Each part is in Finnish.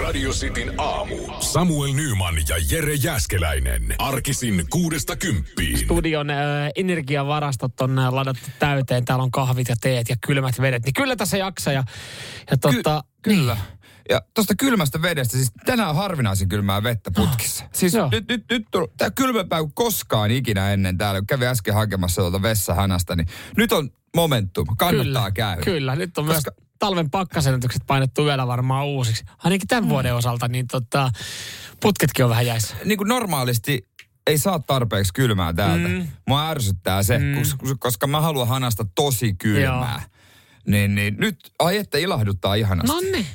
Radio Cityn aamu. Samuel Nyman ja Jere Jäskeläinen. Arkisin kuudesta kymppiin. Studion äh, energiavarastot on äh, ladattu täyteen. Täällä on kahvit ja teet ja kylmät vedet. Niin kyllä tässä jaksaa. Ja, ja tota, Ky- kyllä. Ja tuosta kylmästä vedestä, siis tänään on harvinaisen kylmää vettä putkissa. Siis Joo. nyt, nyt, nyt tämä kylmempää kuin koskaan ikinä ennen täällä. Kävin äsken hakemassa tuolta vessahänästä, niin nyt on momentum. Kannattaa kyllä, käydä. Kyllä, nyt on Koska- myös talven pakkasennätykset painettu vielä varmaan uusiksi. Ainakin tämän vuoden osalta, niin tota, putketkin on vähän jäissä. Niin kuin normaalisti ei saa tarpeeksi kylmää täältä. Mm. Mua ärsyttää se, mm. koska, koska mä haluan hanasta tosi kylmää. Niin, niin nyt, ai että ilahduttaa ihanasti. No niin.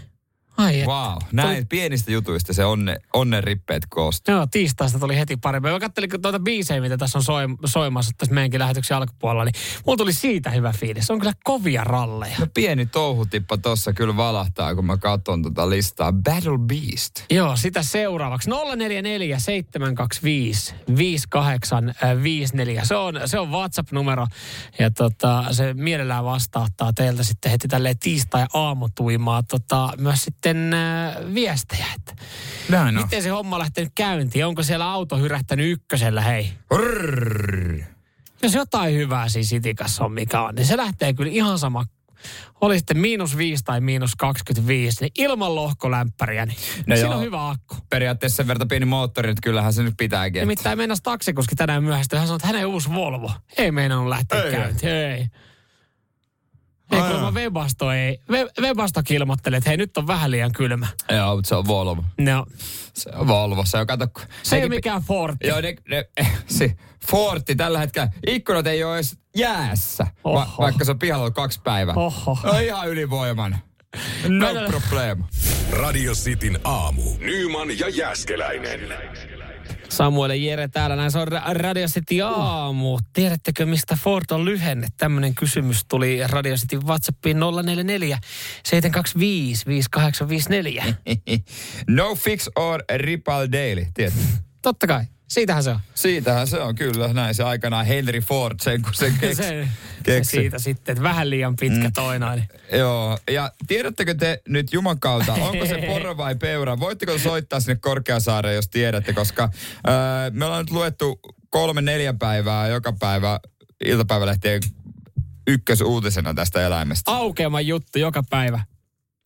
Ai. Wow, näin pienistä jutuista se onne, onnen rippeet koostuu. Joo, tiistaista tuli heti parempi. Mä kattelin tuota biisejä, mitä tässä on soim- soimassa tässä meidänkin lähetyksen alkupuolella, niin mulla tuli siitä hyvä fiilis. Se on kyllä kovia ralleja. No pieni touhutippa tossa kyllä valahtaa, kun mä katson tota listaa. Battle Beast. Joo, sitä seuraavaksi. 044 725 5854. Se on, se on WhatsApp-numero. Ja tota, se mielellään vastauttaa teiltä sitten heti tälleen tiistai-aamutuimaa tota, myös sitten äh, viestejä. Että Näin on. miten se homma lähtenyt käyntiin? Onko siellä auto hyrähtänyt ykkösellä, hei? Rrrr. Jos jotain hyvää siinä sitikassa on mikä on, niin se lähtee kyllä ihan sama. Oli sitten miinus 5 tai miinus 25, niin ilman lohkolämpäriä, niin No no siinä joo. on hyvä akku. Periaatteessa sen verran pieni moottori, että kyllähän se nyt pitääkin. Nimittäin mennäs taksikuski tänään myöhäistä. Hän sanoi, että hänen uusi Volvo. Ei meinannut lähteä Ei. käyntiin. Ei. Ei, Ai kuulemma joo. Webasto ei. We- Webastokin ilmoittelee, että hei, nyt on vähän liian kylmä. Joo, mutta se on Volvo. No, Se on Volvo. Se on, kato, kun- se ei mikään Ford. Joo, ne, ne, se Forti tällä hetkellä, ikkunat ei ole edes jäässä, va, vaikka se on pihalla ollut kaksi päivää. Oho. On ihan ylivoiman. No Mä- problem. Radio Cityn aamu. Nyman ja Jäskeläinen. Samuel Jere täällä, näin se on Ra- Radio City aamu. Tiedättekö, mistä Ford on lyhenne? Tämmöinen kysymys tuli Radio City WhatsAppiin 044 725 5854. no fix or Ripple Daily, tiedätkö? Totta kai, siitähän se on. Siitähän se on kyllä, näin se aikanaan Henry Ford sen, kun sen keksi. se, se keksi. siitä sitten, että vähän liian pitkä mm. toinainen. Joo, ja tiedättekö te nyt Juman kautta, onko se poro vai peura? Voitteko soittaa sinne Korkeasaareen, jos tiedätte, koska öö, me ollaan nyt luettu kolme neljä päivää joka päivä iltapäivälehtien ykkösuutisena tästä eläimestä. Aukeama juttu joka päivä.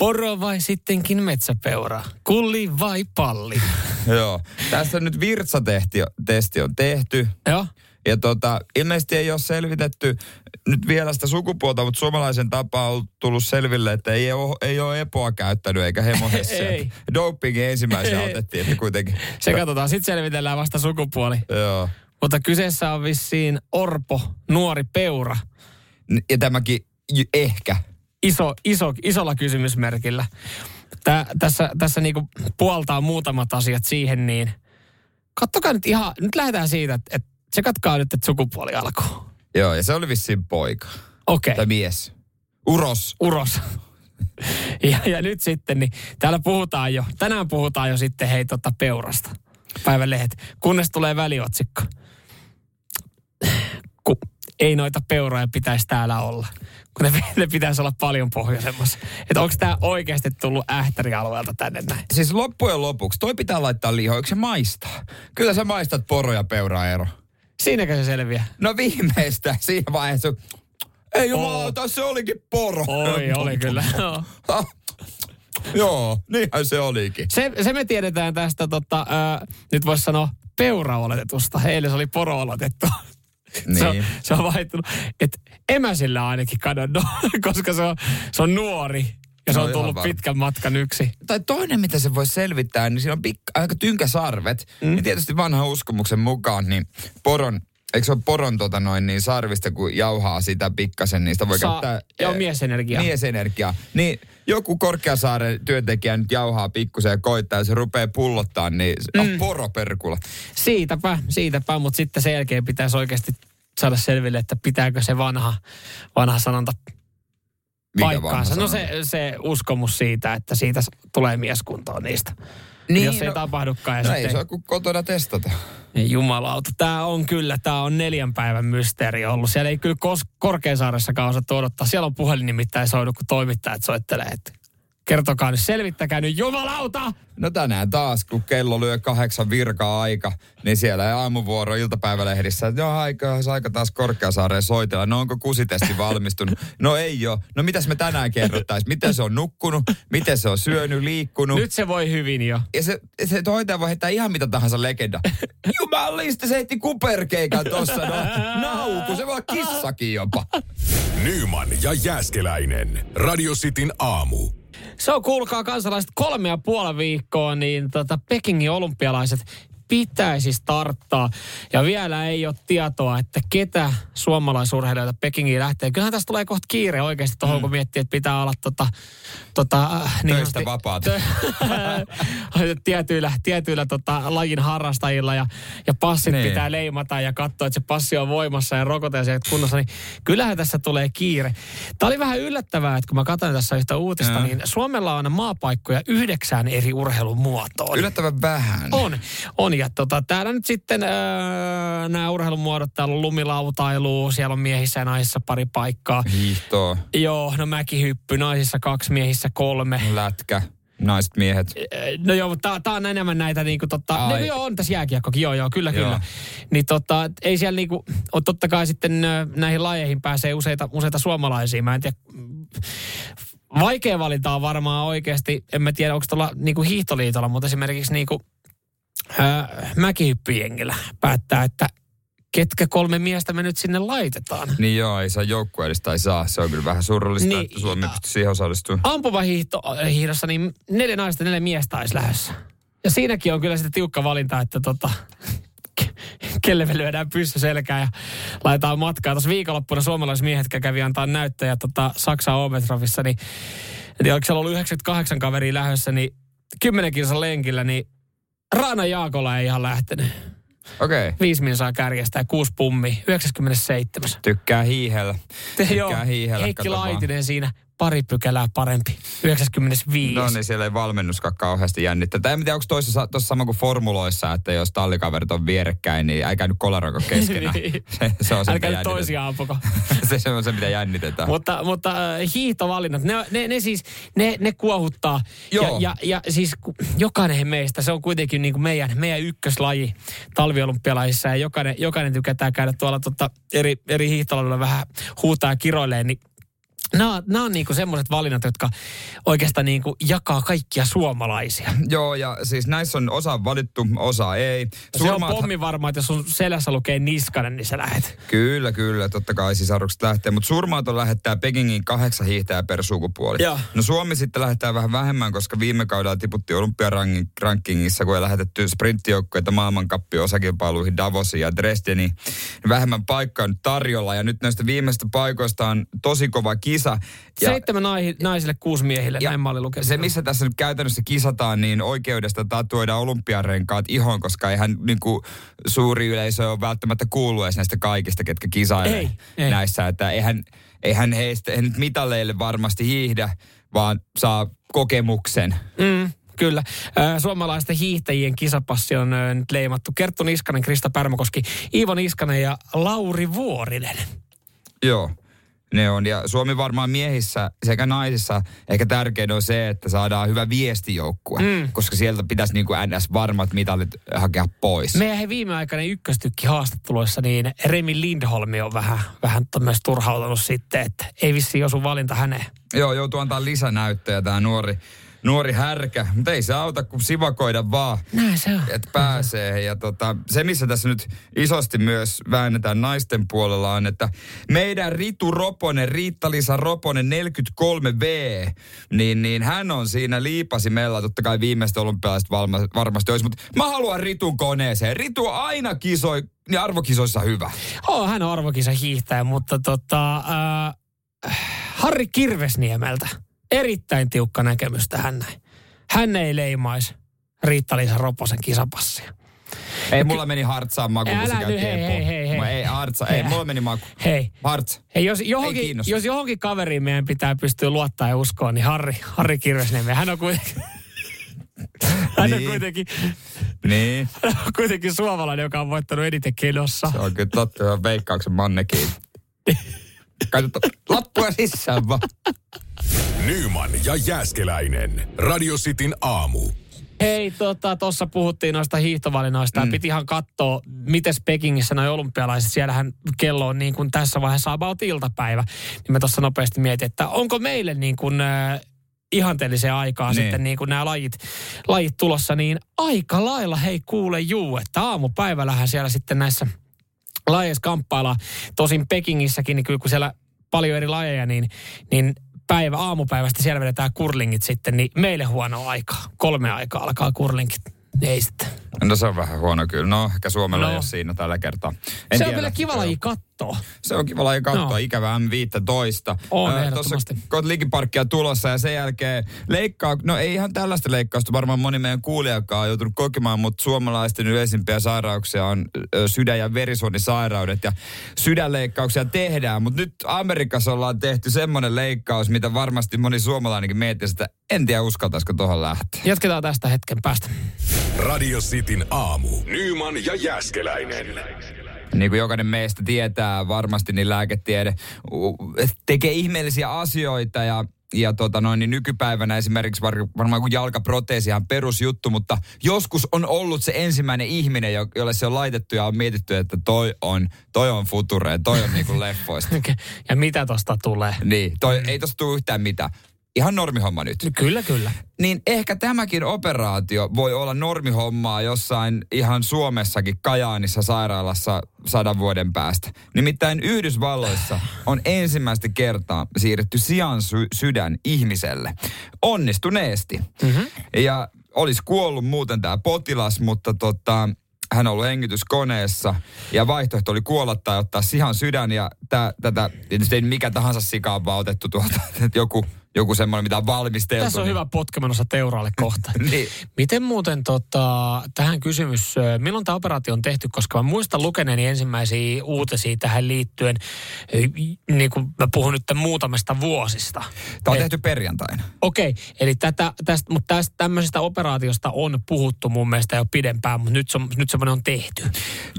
Poro vai sittenkin metsäpeura? Kulli vai palli? Joo. Tässä nyt virtsatesti testi on tehty. Joo. Ja tota, ilmeisesti ei ole selvitetty nyt vielä sitä sukupuolta, mutta suomalaisen tapa on tullut selville, että ei ole, ei ole epoa käyttänyt eikä hemohessia. Ei. Dopingin ensimmäisenä otettiin, että kuitenkin. Se katsotaan, sitten selvitellään vasta sukupuoli. Joo. Mutta kyseessä on vissiin Orpo, nuori peura. Ja tämäkin ehkä. Iso, iso, isolla kysymysmerkillä. Tää, tässä tässä niinku puoltaa muutamat asiat siihen, niin kattokaa nyt ihan, nyt lähdetään siitä, että, että se katkaa nyt, että sukupuoli alkuu. Joo, ja se oli vissiin poika. Okei. Tai mies. Uros. uros. Ja, ja nyt sitten, niin täällä puhutaan jo, tänään puhutaan jo sitten hei tota peurasta. Päivän lehdet. Kunnes tulee väliotsikko. Kun ei noita peuroja pitäisi täällä olla. Kun ne, ne pitäisi olla paljon pohjoisemmassa. Että onko tämä oikeasti tullut ähtärialueelta tänne näin? Siis loppujen lopuksi, toi pitää laittaa eikö se maistaa? Kyllä sä maistat poro ja peuraa ero. Siinäkö se selviää? No viimeistään siinä vaiheessa. Ei jumalauta, Oo. se olikin poro. Oi, oli kyllä. Joo. Niinhän se olikin. Se, se me tiedetään tästä, tota, ää, nyt voisi sanoa, peura-oletetusta. Eilen se oli poro-oletettu. Se, on, Niin. se on vaihtunut. Että emäsillä on ainakin kadonnut, koska se on, se on nuori. Ja se No on tullut varma. pitkän matkan yksi. Tai toinen, mitä se voi selvittää, niin siinä on pik- aika tynkäsarvet. Mm. Niin tietysti vanhan uskomuksen mukaan, niin poron, eikö se ole poron tota noin, niin sarvista, kun jauhaa sitä pikkasen, niin sitä voi Saa- käyttää... joo, eh, miesenergiaa. Miesenergiaa. Niin joku Korkeasaaren työntekijä nyt jauhaa pikkusen ja koittaa, ja se rupeaa pullottaa, niin mm. on poroperkula. Siitäpä, siitäpä, mutta sitten sen jälkeen pitäisi oikeasti saada selville, että pitääkö se vanha, vanha sanonta Mikä paikkaansa. vanha No sanonta? se, se uskomus siitä, että siitä tulee mieskuntoon niistä. Niin, Jos ei no- tapahdukaan. Ja No sitten, ei se ole kuin kotona testata. Niin Jumalauta, tämä on kyllä, tämä on neljän päivän mysteeri ollut. Siellä ei kyllä kos- Korkeasaaressakaan osattu odottaa. Siellä on puhelin nimittäin soinut, kun toimittajat soittelee, että Kertokaa nyt, selvittäkää nyt, jumalauta! No tänään taas, kun kello lyö kahdeksan virkaa aika, niin siellä ei aamuvuoro iltapäivälehdissä, että joo, aika, aika taas Korkeasaareen soitella. No onko kusitesti valmistunut? No ei ole. No mitäs me tänään kerrottaisiin? Miten se on nukkunut? Miten se on syönyt, liikkunut? Nyt se voi hyvin jo. Ja se, se hoitaja voi heittää ihan mitä tahansa legenda. Jumalista, se heitti kuperkeikan tossa. No, nauku, se voi kissakin jopa. Nyman ja Jääskeläinen. Radio Cityn aamu. Se on, kuulkaa kansalaiset, kolme ja puoli viikkoa, niin tota Pekingin olympialaiset pitäisi starttaa. Ja vielä ei ole tietoa, että ketä suomalaisurheilijoita Pekingiin lähtee. Kyllähän tästä tulee kohta kiire oikeasti tuohon, mm. kun miettii, että pitää olla tota, tota, äh, niin Töistä vapaata. tietyillä, tietyillä tota, lajin harrastajilla ja, ja passit niin. pitää leimata ja katsoa, että se passi on voimassa ja rokote ja kunnossa, niin kyllähän tässä tulee kiire. Tämä oli vähän yllättävää, että kun mä katsoin tässä yhtä uutista, ja. niin Suomella on maapaikkoja yhdeksään eri urheilumuotoon. Yllättävän vähän. On, on ja tota, täällä nyt sitten öö, nämä urheilumuodot, täällä on lumilautailu, siellä on miehissä ja naisissa pari paikkaa. Hiihtoa. Joo, no mäkihyppy, naisissa kaksi, miehissä kolme. Lätkä naiset miehet. No joo, mutta tää on enemmän näitä niinku tota, no joo, on tässä jääkiekkokin, joo joo, kyllä joo. kyllä. Niin tota, ei siellä niinku, on totta kai sitten näihin lajeihin pääsee useita, useita suomalaisia, mä en tiedä, vaikea valinta on varmaan oikeasti, en mä tiedä onko tuolla niinku hiihtoliitolla, mutta esimerkiksi niinku mäkihyppyjengillä päättää, että ketkä kolme miestä me nyt sinne laitetaan. Niin joo, ei saa joukkueellista, ei saa. Se on kyllä vähän surullista, niin, että Suomi pystyy siihen osallistumaan. Ampuvahiihdossa niin neljä naista, neljä miestä olisi lähdössä. Ja siinäkin on kyllä sitten tiukka valinta, että tota, kelle me lyödään pyssy selkään ja laitetaan matkaa. Tuossa viikonloppuna suomalaismiehet kävi antaa näyttöjä tota Saksan Ometrofissa, niin en tiedä, oliko siellä ollut 98 kaveria lähdössä, niin 10 kilsan lenkillä, niin Raana Jaakola ei ihan lähtenyt. Okei. Okay. Viisi min saa kärjestä ja kuusi pummi. 97. Tykkää hiihellä. Tykkää Joo, hiihellä. Heikki Laitinen siinä pari pykälää parempi. 95. No niin, siellä ei valmennuska kauheasti jännittää. Tai en tiedä, onko tuossa sama kuin formuloissa, että jos tallikaverit on vierekkäin, niin älkää nyt kolaroko keskenään. niin. se, se on se, älkää nyt toisiaan ampuko. se, on se, mitä jännitetään. mutta, mutta äh, hiihtovalinnat, ne, ne, ne siis, ne, ne kuohuttaa. Joo. Ja, ja, ja siis jokainen meistä, se on kuitenkin niin kuin meidän, meidän ykköslaji talviolympialaisissa. Ja jokainen, jokainen tykätään käydä tuolla tota, eri, eri hiihtolailla vähän huutaa ja kiroilee, niin Nämä, nämä on niinku semmoiset valinnat, jotka oikeastaan niinku jakaa kaikkia suomalaisia. Joo, ja siis näissä on osa valittu, osa ei. Surmaat... Se on pommi varma, että jos sun selässä lukee niskanen, niin sä lähet. Kyllä, kyllä. Totta kai sisarukset lähtee. Mutta surmaaton lähettää Pekingin kahdeksan hiihtäjää per sukupuoli. Ja. No Suomi sitten lähettää vähän vähemmän, koska viime kaudella tiputti olympiarankingissa, kun ei lähetetty sprinttijoukkueita maailmankappi osakilpailuihin Davosiin ja Dresdeniin. Vähemmän paikkaa nyt tarjolla, ja nyt näistä viimeistä paikoista on tosi kova kisa kisa. Ja, Seitsemän naisille, kuusi miehille, ja näin mä olin lukenut. Se, missä tässä nyt käytännössä kisataan, niin oikeudesta tatuoida olympiarenkaat ihon, koska eihän niin kuin, suuri yleisö ole välttämättä kuullut edes näistä kaikista, ketkä kisailee ei, ei. näissä. Että eihän, eihän heistä, he nyt mitalleille varmasti hiihdä, vaan saa kokemuksen. Mm. Kyllä. Suomalaisten hiihtäjien kisapassi on nyt leimattu. Kerttu Niskanen, Krista Pärmäkoski, Iivo Niskanen ja Lauri Vuorinen. Joo. Ne on, ja Suomi varmaan miehissä sekä naisissa ehkä tärkein on se, että saadaan hyvä viestijoukkue, mm. koska sieltä pitäisi niin kuin NS varmat mitallit hakea pois. Meidän he viime aikana ykköstykki haastatteluissa, niin Remi Lindholmi on vähän, vähän myös turhautunut sitten, että ei vissi osu valinta häneen. Joo, joutuu antaa lisänäyttöjä tämä nuori nuori härkä, mutta ei se auta kuin sivakoida vaan. Että pääsee. Ja tota, se, missä tässä nyt isosti myös väännetään naisten puolella on, että meidän Ritu Roponen, Riitta-Liisa Roponen 43V, niin, niin hän on siinä liipasimella. Totta kai viimeistä olympialaiset varmasti olisi, mutta mä haluan Ritun koneeseen. Ritu aina kisoi, niin arvokisoissa hyvä. Oh, hän on arvokisa hiihtäjä, mutta tota, äh, Harri Kirvesniemeltä erittäin tiukka näkemys tähän näin. Hän ei leimaisi Riitta-Liisa Roposen kisapassia. Ei, mulla meni hartsaan maku, kun se käy hei, hei, hei, hei. Ei, hartsa, ei, mulla meni maku. Hei. Harts. Hei, jos johonkin, jos johonkin kaveriin meidän pitää pystyä luottaa ja uskoa, niin Harri, Harri Kirvesniemi, hän on kuitenkin... Hän niin. on kuitenkin, niin. hän on kuitenkin suomalainen, joka on voittanut eniten kilossa. Se on kyllä totta, veikkauksen mannekin. Katsota, lappua sisään vaan. Nyman ja Jääskeläinen. Radio Cityn aamu. Hei, tota, tuossa puhuttiin noista hiihtovalinnoista. Mm. Piti ihan katsoa, miten Pekingissä noi olympialaiset, siellähän kello on niin kuin tässä vaiheessa about iltapäivä. Niin mä tuossa nopeasti mietin, että onko meille niin kuin, äh, ihanteelliseen aikaa niin. sitten niin kuin nämä lajit, lajit tulossa, niin aika lailla hei kuule juu, että aamupäivällähän siellä sitten näissä lajeissa kamppailla. Tosin Pekingissäkin, niin kyllä kun siellä paljon eri lajeja, niin, niin päivä, aamupäivästä siellä vedetään kurlingit sitten, niin meille huono aikaa. Kolme aikaa alkaa kurlingit. Ei sitten. No se on vähän huono kyllä. No ehkä Suomella no. ei ole siinä tällä kertaa. En se on kyllä kiva laji katsoa. Se on kiva laji katsoa. No. Ikävä M15. On äh, Tuossa Kotlikiparkkia tulossa ja sen jälkeen leikkaa, no ei ihan tällaista leikkausta varmaan moni meidän kuulijakaan on joutunut kokemaan, mutta suomalaisten yleisimpiä sairauksia on sydän- ja verisuonisairaudet ja sydänleikkauksia tehdään, mutta nyt Amerikassa ollaan tehty semmoinen leikkaus, mitä varmasti moni suomalainenkin miettii, että en tiedä uskaltaisiko tuohon lähteä. Jatketaan tästä hetken päästä. Radio Cityn aamu. Nyman ja Jäskeläinen. Niin kuin jokainen meistä tietää varmasti, niin lääketiede tekee ihmeellisiä asioita ja ja tota noin, niin nykypäivänä esimerkiksi var, varmaan kuin jalkaproteesi on perusjuttu, mutta joskus on ollut se ensimmäinen ihminen, jolle se on laitettu ja on mietitty, että toi on, toi on future, toi on niinku leffoista. ja mitä tosta tulee? Niin, toi, ei tosta tule yhtään mitään ihan normihomma nyt. Kyllä, kyllä. Niin ehkä tämäkin operaatio voi olla normihommaa jossain ihan Suomessakin Kajaanissa sairaalassa sadan vuoden päästä. Nimittäin Yhdysvalloissa on ensimmäistä kertaa siirretty sian sy- sydän ihmiselle. Onnistuneesti. Mm-hmm. Ja olisi kuollut muuten tämä potilas, mutta tota, hän on ollut hengityskoneessa ja vaihtoehto oli kuolla tai ottaa sihan sydän ja tää, tätä, ei mikä tahansa sikaa vaan otettu tuolta, että joku joku semmoinen, mitä on valmisteltu. Tässä on niin... hyvä potkemenossa teuraalle kohta. niin. Miten muuten tota, tähän kysymys, milloin tämä operaatio on tehty, koska mä muistan lukeneeni ensimmäisiä uutisia tähän liittyen, niin kuin mä puhun nyt muutamasta vuosista. Tämä on Et, tehty perjantaina. Okei, okay, eli tätä, tästä, mutta tästä tämmöisestä operaatiosta on puhuttu mun mielestä jo pidempään, mutta nyt, se, nyt semmoinen on tehty.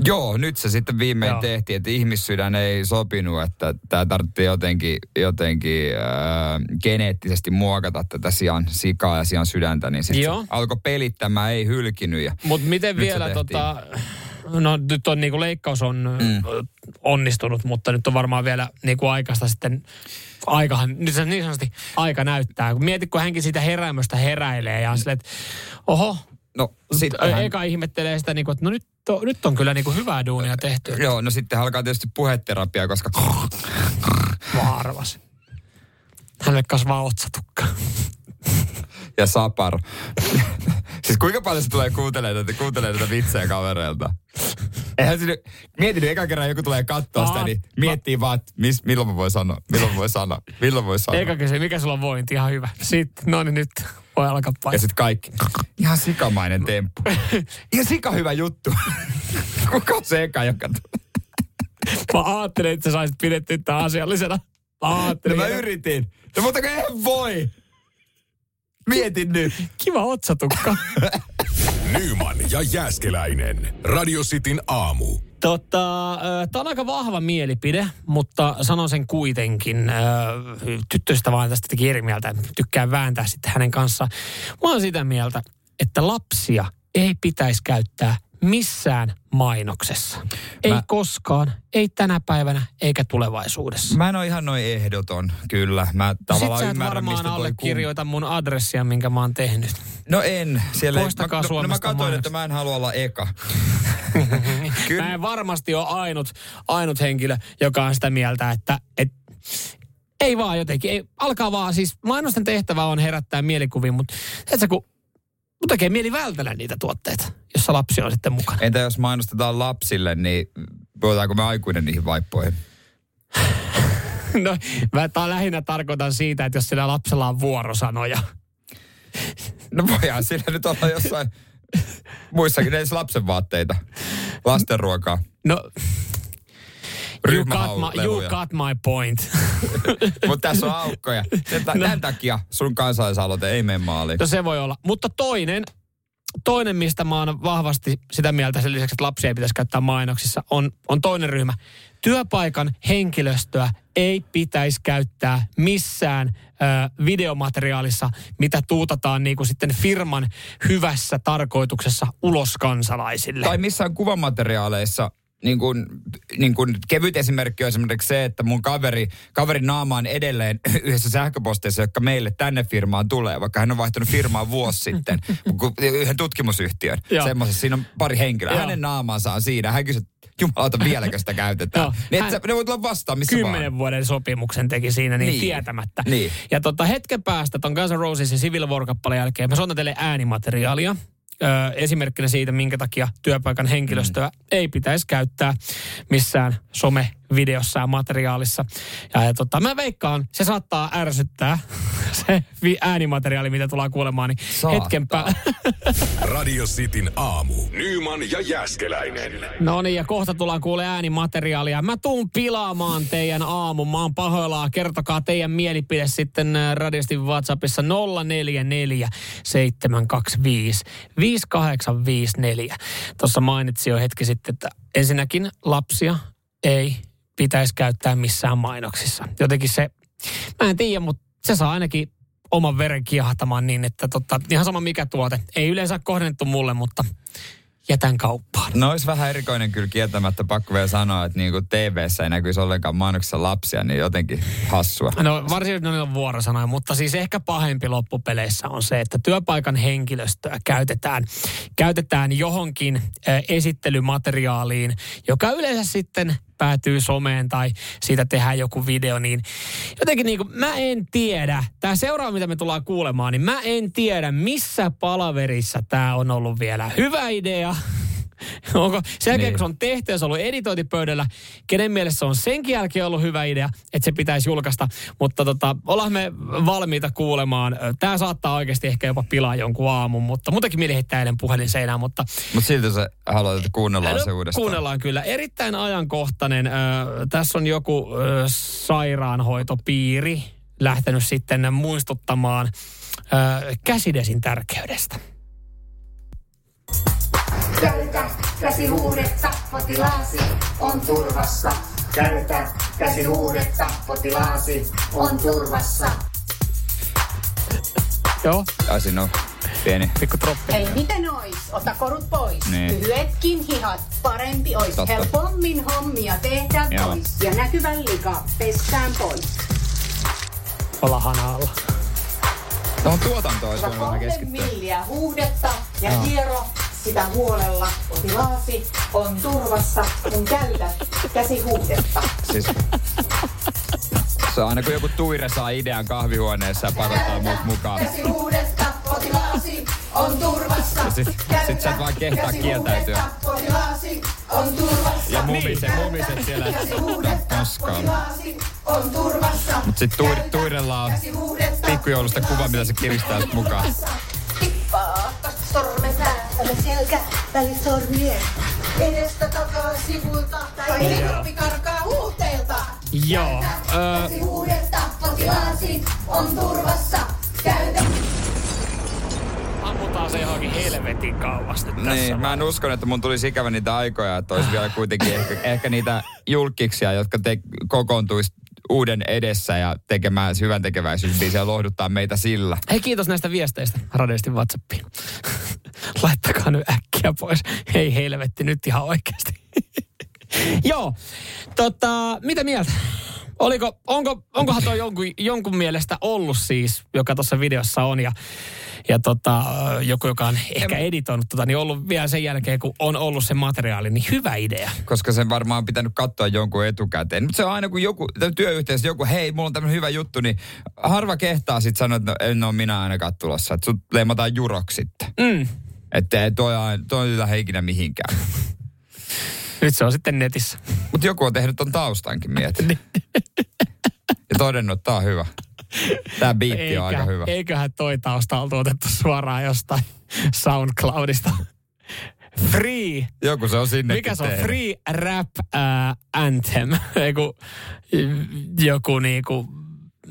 Joo, nyt se sitten viimein Joo. tehtiin, että ihmissydän ei sopinut, että tämä tarvittiin jotenkin, jotenkin äh, geneettisesti muokata tätä sian sikaa ja sian sydäntä, niin sitten alkoi pelittämään, ei hylkinyt. Mutta miten vielä tota, no nyt on niinku leikkaus on mm. onnistunut, mutta nyt on varmaan vielä niinku aikaista sitten aikahan, nyt se niin sanotusti aika näyttää. Mietit, kun hänkin siitä heräämöstä heräilee ja silleen, että oho, No, sitten hän... Eka ihmettelee sitä, niin kuin, että no nyt, on, nyt on kyllä niin kuin hyvää duunia tehty. Joo, no sitten alkaa tietysti puheterapia, koska... Varvas. Hänelle kasvaa otsatukka. ja sapar. siis kuinka paljon se tulee kuuntelemaan tätä, kuuntelemaan tätä vitsejä kavereilta? Eihän se nyt, mietin eka kerran joku tulee katsoa sitä, niin miettii vaan, että mis, milloin mä voin sanoa, milloin mä voin sanoa, milloin voi sanoa. Eka kysy, mikä sulla on vointi, ihan hyvä. Sitten, no niin nyt voi alkaa paikka. Ja sitten kaikki, ihan sikamainen temppu. Ihan sika hyvä juttu. Kuka on se eka, joka Mä ajattelin, että sä saisit pidettyä tämän asiallisena. Ajattelin. No mä yritin. No mutta en voi. Mietin nyt. Kiva otsatukka. Nyman ja Jääskeläinen. Radio Cityn aamu. Tota, tämä on aika vahva mielipide, mutta sanon sen kuitenkin. Tyttöistä vaan tästä teki eri mieltä. Tykkään vääntää sitten hänen kanssaan. Mä oon sitä mieltä, että lapsia ei pitäisi käyttää missään mainoksessa. Ei mä, koskaan, ei tänä päivänä eikä tulevaisuudessa. Mä en ole ihan noin ehdoton, kyllä. Mä tavallaan Sit ymmärrän, varmaan allekirjoita kun... mun adressia, minkä mä oon tehnyt. No en. Siellä Poistakaa ei, mä, no, no mä katsoin, että mä en halua olla eka. kyllä. Mä en varmasti ole ainut, ainut henkilö, joka on sitä mieltä, että, että ei vaan jotenkin. Ei, alkaa vaan, siis mainosten tehtävä on herättää mielikuvia, mutta et kun Mun tekee mieli vältellä niitä tuotteita, jossa lapsi on sitten mukana. Entä jos mainostetaan lapsille, niin voidaanko me aikuinen niihin vaippoihin? no, mä tää lähinnä tarkoitan siitä, että jos sillä lapsella on vuorosanoja. no voihan sillä nyt olla jossain muissakin edes lapsen vaatteita. Lastenruokaa. No, You got, my, you got my point. Mutta tässä on aukkoja. Tämän, no. tämän takia sun kansalaisaloite ei mene maaliin. No se voi olla. Mutta toinen, toinen, mistä mä oon vahvasti sitä mieltä sen lisäksi, että lapsia ei pitäisi käyttää mainoksissa, on, on toinen ryhmä. Työpaikan henkilöstöä ei pitäisi käyttää missään ö, videomateriaalissa, mitä tuutataan niin kuin sitten firman hyvässä tarkoituksessa ulos kansalaisille. Tai missään kuvamateriaaleissa niin kuin, niin kuin kevyt esimerkki on esimerkiksi se, että mun kaveri, kaverin naama on edelleen yhdessä sähköposteissa, jotka meille tänne firmaan tulee, vaikka hän on vaihtanut firmaa vuosi sitten, yhden tutkimusyhtiön. Semmoisessa, siinä on pari henkilöä. Hänen naamansa on siinä. Hän kysyi, jumalauta vieläkö sitä käytetään. no, niin, hän, ne voi tulla vastaan missä Kymmenen vaan. vuoden sopimuksen teki siinä niin, niin. tietämättä. Niin. Ja tota, hetken päästä ton Guns N' Rosesin Civil War-kappaleen jälkeen mä soitan teille äänimateriaalia esimerkkinä siitä, minkä takia työpaikan henkilöstöä mm. ei pitäisi käyttää missään some-videossa ja materiaalissa. Ja, ja tota, mä veikkaan, se saattaa ärsyttää se äänimateriaali, mitä tullaan kuulemaan, niin saattaa. hetken päästä. Radio Cityn aamu. Nyman ja Jäskeläinen. No niin, ja kohta tullaan kuule äänimateriaalia. Mä tuun pilaamaan teidän aamun. Mä oon pahoillaan. Kertokaa teidän mielipide sitten Radiostin WhatsAppissa 044 725 5854. Tuossa mainitsin jo hetki sitten, että ensinnäkin lapsia ei pitäisi käyttää missään mainoksissa. Jotenkin se, mä en tiedä, mutta se saa ainakin oman veren kiehahtamaan niin, että totta, ihan sama mikä tuote. Ei yleensä kohdennettu mulle, mutta jätän kauppaan. No olisi vähän erikoinen kyllä kieltämättä pakko vielä sanoa, että niin kuin TV-ssä ei näkyisi ollenkaan mainoksessa lapsia, niin jotenkin hassua. No varsinkin ne on vuorosanoja, mutta siis ehkä pahempi loppupeleissä on se, että työpaikan henkilöstöä käytetään, käytetään johonkin äh, esittelymateriaaliin, joka yleensä sitten päätyy someen tai siitä tehdään joku video, niin jotenkin niin kuin, mä en tiedä, tämä seuraava mitä me tullaan kuulemaan, niin mä en tiedä missä palaverissa tämä on ollut vielä. Hyvä idea Onko sen jälkeen, niin. kun se on tehty ja se on ollut editointipöydällä, kenen mielessä on senkin jälkeen ollut hyvä idea, että se pitäisi julkaista. Mutta tota, ollaan me valmiita kuulemaan. Tämä saattaa oikeasti ehkä jopa pilaa jonkun aamun, mutta muutenkin mieli heittää eilen puhelin seinään. Mutta Mut silti se haluat, että kuunnellaan no, se uudestaan. Kuunnellaan kyllä. Erittäin ajankohtainen. Äh, tässä on joku äh, sairaanhoitopiiri lähtenyt sitten muistuttamaan äh, käsidesin tärkeydestä. Käytä käsihuudetta, potilaasi on turvassa. Käytä käsihuudetta, potilaasi on turvassa. Joo. Ja siinä on pieni. Pikku troppi. Hei, miten ois? Ota korut pois. Niin. Lyhyetkin hihat. Parempi ois. Totta. Helpommin hommia tehdä Joo. pois. Ja näkyvän lika pestään pois. Olla hanalla. Tuotantoon olisi Ota voinut vähän keskittyä. milliä huudetta ja Joo. hiero sitä huolella. Potilaasi on turvassa, kun käytät käsihuudetta. Siis, se on aina kun joku tuire saa idean kahvihuoneessa ja pakottaa muut mukaan. Käsihuudetta, potilaasi on turvassa. Ja sit- sit sä et vaan kehtaa kieltäytyä. Potilaasi on turvassa. Ja mumiset, mumiset siellä, paskaa. on turvassa. Mut sit tuir, tuirella on pikkujoulusta kuva, mitä se kiristää sit mukaan. Tippaa sormet päälle selkä välisormien. Edestä takaa sivulta tai hirvi karkaa huuteelta. Joo. Öö, Käsihuudetta, potilaasi on turvassa. Käytä ammutaan se johonkin helvetin kauas nyt tässä. Niin, mä en uskon, että mun tulisi ikävä niitä aikoja, että olisi vielä kuitenkin ehkä, ehkä niitä julkiksia, jotka te, kokoontuisi uuden edessä ja tekemään hyvän tekeväisyysbiisiä ja lohduttaa meitä sillä. Hei, kiitos näistä viesteistä radioistin WhatsAppiin. Laittakaa nyt äkkiä pois. Hei helvetti, nyt ihan oikeasti. Joo, tota, mitä mieltä? Oliko, onko, onkohan tuo jonkun, jonkun mielestä ollut siis, joka tuossa videossa on ja, ja tota, joku, joka on ehkä editoinut tota, niin ollut vielä sen jälkeen, kun on ollut se materiaali, niin hyvä idea. Koska sen varmaan on pitänyt katsoa jonkun etukäteen. Mutta se on aina kun joku, tai työyhteisössä joku, hei, mulla on tämmöinen hyvä juttu, niin harva kehtaa sitten sanoa, että no, en ole minä ainakaan tulossa. Että sut leimataan juroksi sitten. Mm. Että toi, toi ei lähde ikinä mihinkään. Nyt se on sitten netissä. Mutta joku on tehnyt ton taustankin mietin. ja todennut, että tää on hyvä. Tää biitti on aika hyvä. Eiköhän toi tausta oltu otettu suoraan jostain SoundCloudista. Free. Joku se on sinne. Mikä se on? Free Rap uh, Anthem. Eiku, joku niinku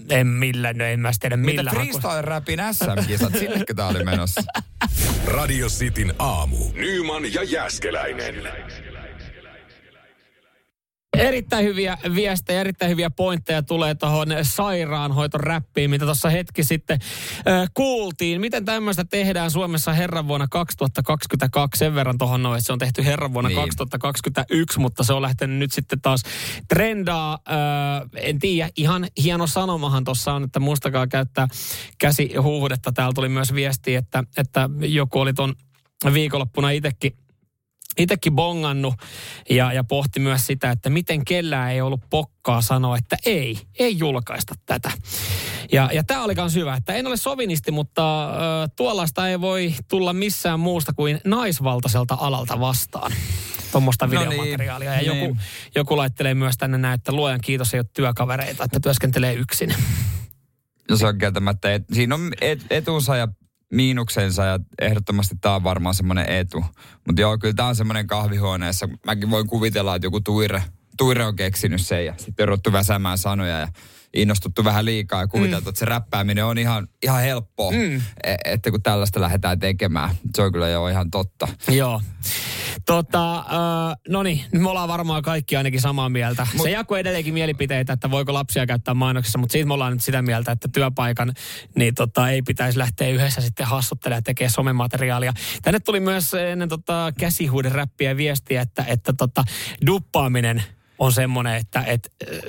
en millään, no en mä tiedä Mitä millään. freestyle rapin SM-kisat, sinnekö tää oli menossa? Radio Cityn aamu. Nyman ja Jäskeläinen. Erittäin hyviä viestejä, erittäin hyviä pointteja tulee tuohon sairaanhoitoräppiin, mitä tuossa hetki sitten äh, kuultiin. Miten tämmöistä tehdään Suomessa herran vuonna 2022? Sen verran tuohon noin, se on tehty herran vuonna Niin. 2021, mutta se on lähtenyt nyt sitten taas trendaa. Äh, en tiedä, ihan hieno sanomahan tuossa on, että muistakaa käyttää käsihuuhdetta. Täällä tuli myös viesti, että, että joku oli ton viikonloppuna itsekin itsekin bongannut ja, ja pohti myös sitä, että miten kellään ei ollut pokkaa sanoa, että ei, ei julkaista tätä. Ja, ja tämä oli myös hyvä, että en ole sovinisti, mutta äh, tuollaista ei voi tulla missään muusta kuin naisvaltaiselta alalta vastaan. Tuommoista No niin, videomateriaalia. Ja joku, niin. joku laittelee myös tänne näin, että luojan kiitos ei ole työkavereita, että työskentelee yksin. No se on kieltämättä, et, siinä on et, etunsa ja miinuksensa ja ehdottomasti tämä on varmaan semmoinen etu. Mutta joo, kyllä tämä on semmoinen kahvihuoneessa. Mäkin voin kuvitella, että joku tuire, tuire on keksinyt sen ja sitten on ruvettu väsämään sanoja ja innostuttu vähän liikaa ja kuviteltu, mm. että se räppääminen on ihan, ihan helppoa, mm. että kun tällaista lähdetään tekemään. Se on kyllä jo ihan totta. Joo. Tota, äh, no niin, me ollaan varmaan kaikki ainakin samaa mieltä. Mut, se jakoi edelleenkin mielipiteitä, että voiko lapsia käyttää mainoksissa, mutta siitä me ollaan nyt sitä mieltä, että työpaikan niin tota, ei pitäisi lähteä yhdessä sitten hassuttelemaan ja tekemään somemateriaalia. Tänne tuli myös ennen tota, käsihuuden räppiä viestiä, että, että tota, duppaaminen on semmoinen, että et, äh,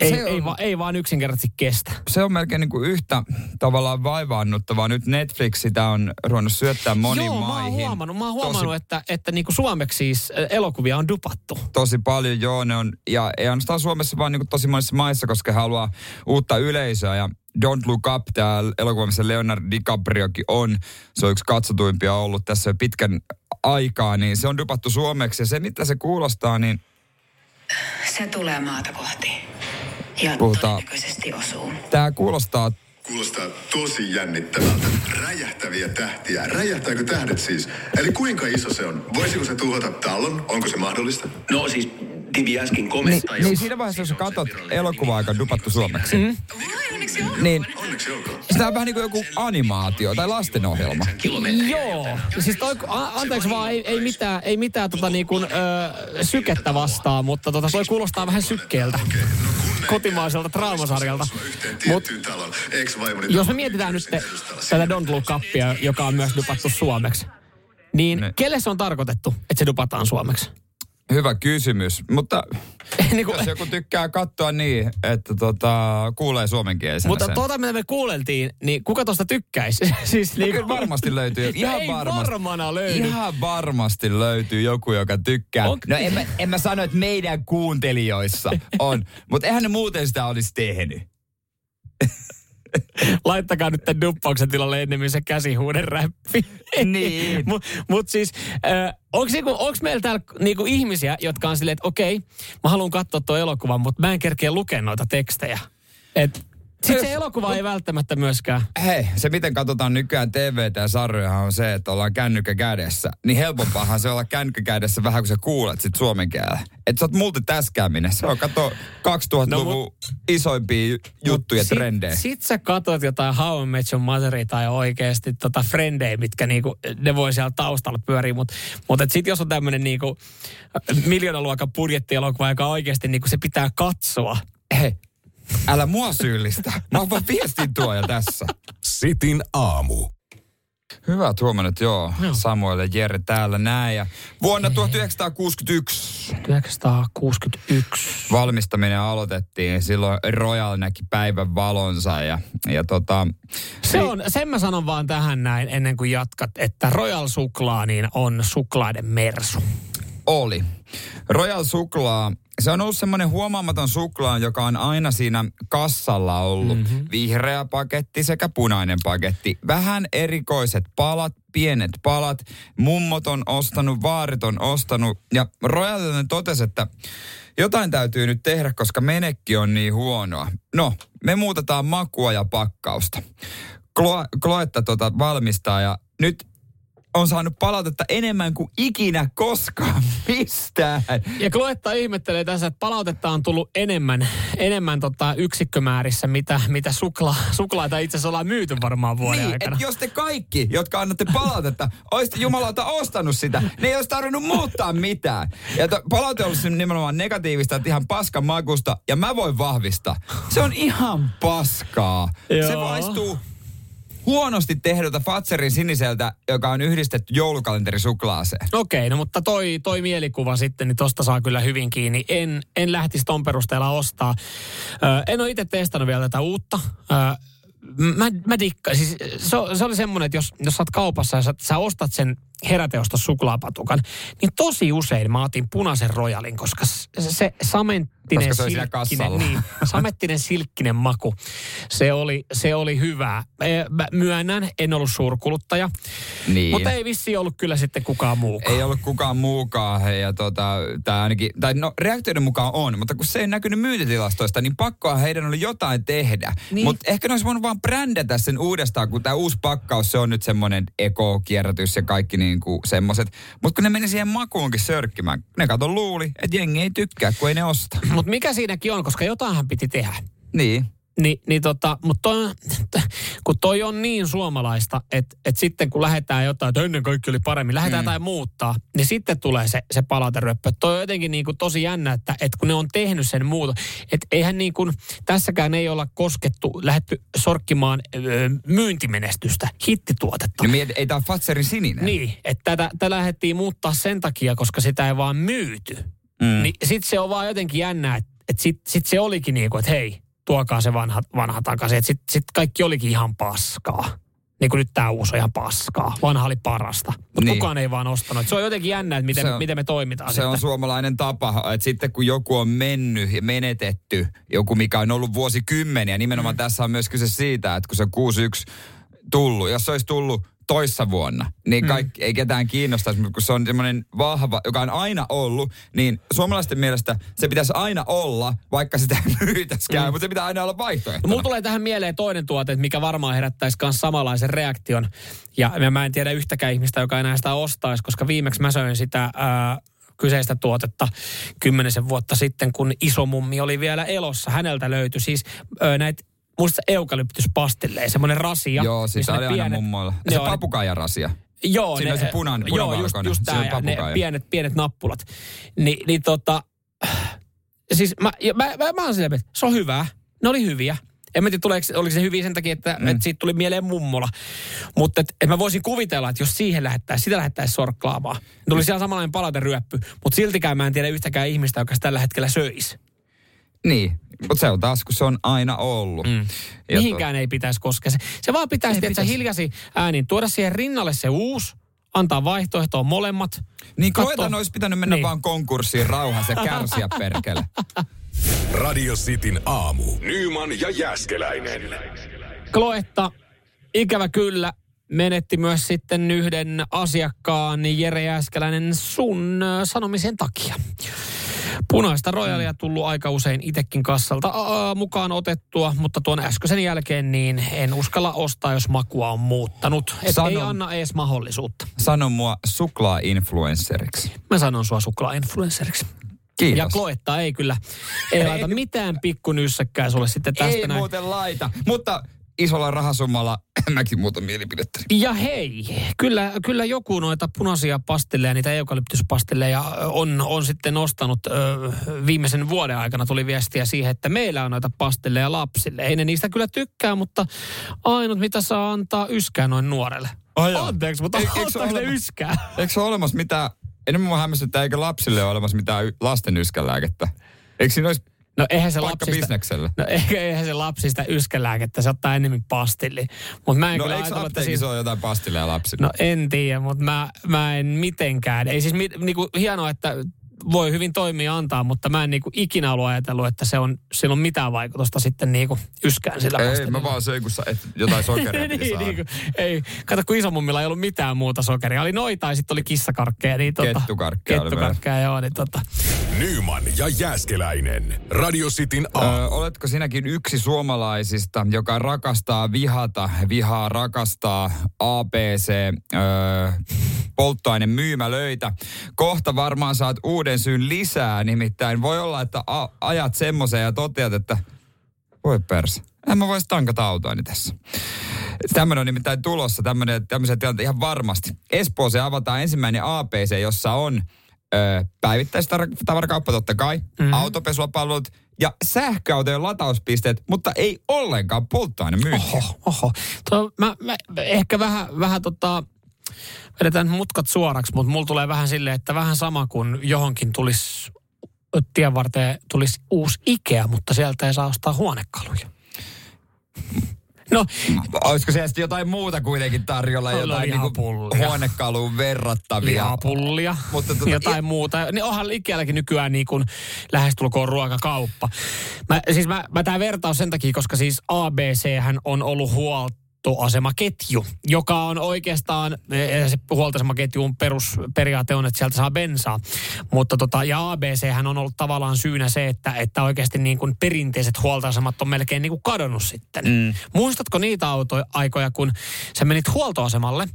ei, Se on- ei, va, ei vaan yksinkertaisesti kestä. Se on melkein niin kuin yhtä tavallaan vaivaannuttavaa. Nyt Netflix sitä on ruvennut syöttää moniin Joo, maihin. mä oon huomannut, mä oon huomannut Tosi että, että niinku suomeksi siis äh, elokuvia on dupattu. tosi paljon, joo, ne on, ja ei ainoastaan Suomessa, vaan niin tosi monissa maissa, koska haluaa uutta yleisöä, ja Don't Look Up, tämä elokuva, missä Leonardo DiCapriokin on, se on yksi katsotuimpia ollut tässä jo pitkän aikaa, niin se on dupattu suomeksi, ja se mitä se kuulostaa, niin Se tulee maata kohti. Ja Puhutaan- todennäköisesti osuu. tämä kuulostaa Kuulostaa tosi jännittävältä. Räjähtäviä tähtiä. Räjähtääkö tähdet siis? Eli kuinka iso se on? Voisiko se tuhota talon? Onko se mahdollista? No siis Tivi äsken niin, kommentti. niin siinä vaiheessa, jos sä katsot elokuvaa, joka on dupattu suomeksi, mm. niin sitä on vähän niin kuin joku animaatio tai lastenohjelma. Joo. Siis toi, a, anteeksi vaan, ei, ei mitään, ei mitään tota niin kuin, ö, sykettä vastaan, mutta tota, toi kuulostaa vähän sykkeeltä. Kotimaiselta draamasarjalta. Mut jos me mietitään nyt tätä Don't Look Upia, joka on myös dupattu suomeksi, niin Ne. kelle se on tarkoitettu, että se dupataan suomeksi? Hyvä kysymys, mutta niin kuin, jos joku tykkää katsoa niin, että tota, kuulee suomenkielisenä mutta sen. tuota, mitä me kuuleltiin, niin kuka tuosta tykkäisi? siis No niin kyllä varmasti löytyy. Ihan ei varmasti. varmana löydy. Ihan varmasti löytyy joku, joka tykkää. On- No en mä, en mä sano, että meidän kuuntelijoissa on, mutta eihän ne muuten sitä olisi tehnyt. Laittakaa nyt tämän duppauksen tilalle ennemmin se käsihuuden räppi. Niin. Mutta mut siis, äh, onko niinku, onks meillä täällä niinku ihmisiä, jotka on silleen, että okei, mä haluan katsoa tuon elokuvan, mutta mä en kerkeä lukea noita tekstejä. Et, sitten se elokuva ei välttämättä myöskään. Hei, se miten katsotaan nykyään TVtä ja sarjoja on se, että ollaan kännykkä kädessä. Niin helpompaahan se olla kännykkä kädessä vähän, kun sä kuulet sit suomen kielellä. Että sä oot multitäskääminen. Se on, kato, 2000-luvun No, isoimpia juttuja, sit, trendejä. Sit sä katot jotain How I Met Your Motheria tai oikeasti tota frendejä, mitkä niinku, ne voi siellä taustalla pyöriä, mutta mut et sit jos on tämmönen niinku miljoonaluokan budjettielokuva, joka oikeasti niinku se pitää katsoa, Hei, älä mua syyllistä. Mä oon vaan viestin tuoja tässä. Sitin aamu. Hyvä huomannut, joo. Samuel ja Jere täällä näin. Ja vuonna 1961 1961. valmistaminen aloitettiin. Silloin Royal näki päivän valonsa ja, ja tota, Se on, sen mä sanon vaan tähän näin ennen kuin jatkat, että Royal Suklaa niin on suklaiden mersu. oli. Royal Suklaa, se on ollut semmoinen huomaamaton suklaa, joka on aina siinä kassalla ollut. Mm-hmm. Vihreä paketti sekä punainen paketti. Vähän erikoiset palat, pienet palat. Mummot on ostanut, vaarit on ostanut. Ja Royal totesi, että jotain täytyy nyt tehdä, koska menekki on niin huonoa. No, me muutetaan makua ja pakkausta. Klo- Kloetta tota valmistaa ja nyt on saanut palautetta enemmän kuin ikinä koskaan mistään. Ja Kloetta ihmettelee tässä, että palautetta on tullut enemmän, enemmän tota yksikkömäärissä, mitä, mitä sukla, suklaita itse asiassa ollaan myyty varmaan vuoden Niin, aikana. että jos te kaikki, jotka annatte palautetta, olisitte jumalauta ostanut sitä, ne ei olisi tarvinnut muuttaa mitään. Ja to, palaute on ollut nimenomaan negatiivista, että ihan paskan makusta, ja mä voin vahvistaa. Se on ihan paskaa. Se Joo. maistuu huonosti tehdyltä Fatserin siniseltä, joka on yhdistetty joulukalenterisuklaaseen. Okei, no mutta toi, toi mielikuva sitten, niin tosta saa kyllä hyvin kiinni. En, en lähtisi ton perusteella ostaa. Ö, en ole itse testannut vielä tätä uutta. Ö, mä, mä dikkaan. Siis se, se oli semmoinen, että jos, jos sä oot kaupassa ja sä, sä ostat sen heräteostos suklaapatukan, niin tosi usein mä otin punaisen rojalin, koska se, se samenttinen Koska se silkkinen, niin, samettinen silkkinen maku, se oli, se oli hyvää. Eh, Mä myönnän, en ollut suurkuluttaja, Niin. mutta ei vissi ollut kyllä sitten kukaan muukaan. Ei ollut kukaan muukaan. Ja tota, tää ainakin, tai no reaktioiden mukaan on, mutta kun se ei näkynyt myyntitilastoista, niin pakkoa heidän oli jotain tehdä. Niin. Mutta ehkä ne olisi voinut vaan brändätä sen uudestaan, kun tämä uusi pakkaus, se on nyt semmoinen ekokierrätys ja kaikki niin kuin semmoiset. Mutta kun ne meni siihen makuunkin sörkkimään, ne kato luuli, että jengi ei tykkää, kun ei ne osta. Mutta mikä siinäkin on, koska jotainhan piti tehdä. Niin. Ni, niin tota, mutta toi, kun toi on niin suomalaista, että et sitten kun lähdetään jotain, että ennen kaikki oli paremmin, lähdetään mm. jotain muuttaa, niin sitten tulee se, se palauteryöppö. Toi on jotenkin niin kuin tosi jännä, että, että kun ne on tehnyt sen muuta, että eihän niin kuin, tässäkään ei olla koskettu, lähetty sorkkimaan öö, myyntimenestystä, hittituotetta. Ja miet, ei tämä Fatserin sininen. Niin, että tätä, tätä lähdettiin muuttaa sen takia, koska sitä ei vaan myyty. Mm. Niin sit se on vaan jotenkin jännä, että et sit, sit se olikin niin kuin, että hei, tuokaa se vanha, vanha takaisin. Että sit, sit kaikki olikin ihan paskaa. Niin kuin nyt tämä uusi on ihan paskaa. Vanha oli parasta. Mutta Niin. kukaan ei vaan ostanut. Et Se on jotenkin jännä, että miten, on- miten me toimitaan Se sitten. on suomalainen tapa, että sitten kun joku on mennyt ja menetetty, joku mikä on ollut vuosikymmeniä, nimenomaan mm. tässä on myös kyse siitä, että kun se 61 tullut, jos se olisi tullut toissa vuonna, niin kaikki, mm. ei ketään kiinnostaisi, mutta kun se on semmoinen vahva, joka on aina ollut, niin suomalaisten mielestä se pitäisi aina olla, vaikka sitä ei myytäskään, mm. mutta se pitää aina olla vaihtoehto. No, mulla tulee tähän mieleen toinen tuote, mikä varmaan herättäisi myös samanlaisen reaktion. Ja mä en tiedä yhtäkään ihmistä, joka enää sitä ostaisi, koska viimeksi mä söin sitä ää, kyseistä tuotetta kymmenisen vuotta sitten, kun isomummi oli vielä elossa. Häneltä löytyi siis näitä muista eukalyptuspastilleja, semmoinen rasia. Joo, siis missä oli ne aina pienet- mummoilla. ne Se papukaijarasia. Joo, Siinä on se punan- joo, just, just tää, ja ne pienet, pienet nappulat. Ni, niin tota, siis mä, ja mä, mä, mä oon silleen, että se on hyvää. Ne oli hyviä. En mä tiedä, tuleeko, oliko se hyviä sen takia, että, mm. että siitä tuli mieleen mummola. Mutta et, et mä voisin kuvitella, että jos siihen lähettäisiin, sitä lähettäisiin sorklaamaan. Tuli siellä samanlainen palauteryöppy, mutta siltikään mä en tiedä yhtäkään ihmistä, joka sitä tällä hetkellä söisi. Niin, mutta se on taas, kun se on aina ollut. Mm. Mihinkään ei pitäisi koskea. Se, se vaan pitäisi, että pitäisi. hiljasi äänin tuoda siihen rinnalle se uusi, antaa vaihtoehtoon molemmat. Niin Kloetan olisi pitänyt mennä Niin. vaan konkurssiin rauhassa ja kärsiä perkele. Radio Cityn aamu. Nyman ja Jäskeläinen. Kloetta, ikävä kyllä, menetti myös sitten yhden asiakkaan Jere Jääskeläinen sun sanomisen takia. Punaista rojalia tullut aika usein itekin kassalta aa, mukaan otettua, mutta tuon äskeisen jälkeen niin en uskalla ostaa, jos makua on muuttanut. Et Sano- ei anna edes mahdollisuutta. Sano mua suklaa-influenceriksi. Mä sanon sua suklaa-influenceriksi. Kiitos. Ja Kloetta ei kyllä, ei laita mitään pikkunyssäkkää sulle sitten tästä Ei näin. muuten laita, mutta isolla rahasummalla mäkin muuta mielipidettä. Ja hei, kyllä, kyllä joku noita punaisia pastilleja, niitä eukalyptuspastilleja on, on sitten nostanut ö, viimeisen vuoden aikana tuli viestiä siihen, että meillä on noita pastilleja lapsille. Ei ne niistä kyllä tykkää, mutta ainut mitä saa antaa yskää noin nuorelle. Ai. Anteeksi, mutta se ottaako ne ole- yskää? Eikö se ole olemassa mitään, enemmän mua hämmästyttää, eikö lapsille ole olemassa mitään lasten yskälääkettä? Eikö siinä olisi No eihän se paikka lapsista, bisnekselle? no eihän se lapsista yskälääkettä, se ottaa enemmän pastilli. Mutta mä en No kyllä eikö että siinä... ole jotain pastilleja lapsille? No en tiedä, mutta mä, mä en mitenkään. Ei siis mi, niinku, hienoa, että voi hyvin toimia antaa, mutta mä en niinku ikinä ollut ajatellut, että se on, sillä on mitään vaikutusta sitten niinku yskään sillä ei, mä vaan söin, kun sä et jotain sokeria niin, niin, kuin, ei. Kato, kun isomummilla ei ollut mitään muuta sokeria. Oli noita ja sitten oli kissakarkkeja. Niin, tota, Kettukarkkeja oli Kettukarkkeja, joo. Niin, tota, Nyman ja Jäskeläinen. Radio Cityn aamu. Ö, oletko sinäkin yksi suomalaisista, joka rakastaa vihata, vihaa rakastaa ABC, ö, polttoainemyymälöitä. Kohta varmaan saat uuden syyn lisää, nimittäin voi olla, että a- ajat semmoiseen ja toteat, että voi perse, en mä voisi tankata autoani tässä. Tämmöinen on nimittäin tulossa, tämmöisen tilanteen ihan varmasti. Espooseen avataan ensimmäinen APC, jossa on ö, päivittäistavarakauppa totta kai, mm-hmm. autopesuapalvelut ja sähköautojen latauspisteet, mutta ei ollenkaan polttoainemyyntiä. Oho, oho. Tuo, mä, mä, ehkä vähän, vähän tota, vedetään mutkat suoraksi, mutta mulla tulee vähän silleen, että vähän sama kuin johonkin tulisi tien varteen tulisi uusi Ikea, mutta sieltä ei saa ostaa huonekaluja. No, Olisiko siellä sitten jotain muuta kuitenkin tarjolla, No, jotain niinku huonekaluun verrattavia? lihapullia, Mutta tota- jotain muuta. Niin onhan Ikealläkin nykyään niin kuin lähestulkoon ruokakauppa. Mä, siis mä, mä tämä vertaus sen takia, koska siis ABC hän on ollut huoltoasemaketju, joka on oikeastaan, eh, se huoltoasemaketjun perusperiaate on, että sieltä saa bensaa. Mutta tota, ja ABC hän on ollut tavallaan syynä se, että, että oikeasti niin kuin perinteiset huoltoasemat on melkein niin kuin kadonnut sitten. Mm. Muistatko niitä autoja, aikoja, kun sä menit huoltoasemalle,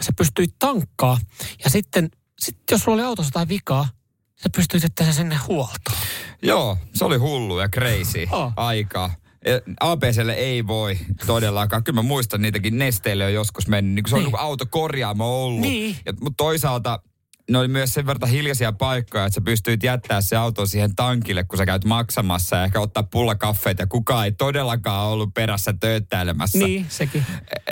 sä pystyit tankkaa ja sitten, sitten jos sulla oli autossa jotain vikaa, sä pystyit sen sinne huoltoon. Joo, se oli hullu ja crazy Oh. aika. ABClle ei voi todellakaan. Kyllä mä muistan niitäkin nesteille on joskus mennyt. Niin se on Niin. niin. autokorjaamo ollut. Niin. Ja, mutta toisaalta ne oli myös sen verran hiljaisia paikkoja, että sä pystyit jättää se auto siihen tankille, kun sä käyt maksamassa ja ehkä ottaa pullakaffeita ja kukaan ei todellakaan ollut perässä tööttäilemässä. Niin, sekin.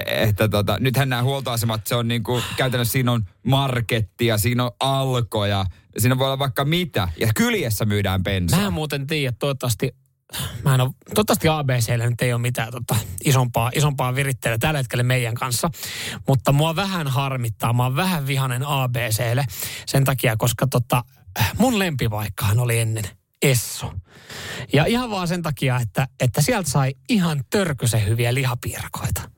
Että tota, nythän nämä huoltoasemat, se on niinku, käytännössä siinä on markettia, siinä on alkoja, siinä voi olla vaikka mitä. Ja kyljessä myydään bensaa. Mä en muuten tiedä, toivottavasti, mä en ole, toivottavasti ABCllä nyt ei ole mitään tota, isompaa, isompaa virittelyä tällä hetkellä meidän kanssa. Mutta mua vähän harmittaa, mä oon vähän vihanen ABClle sen takia, koska tota, mun lempivaikkahan oli ennen Esso. Ja ihan vaan sen takia, että, että sieltä sai ihan törkysen hyviä lihapiirakoita.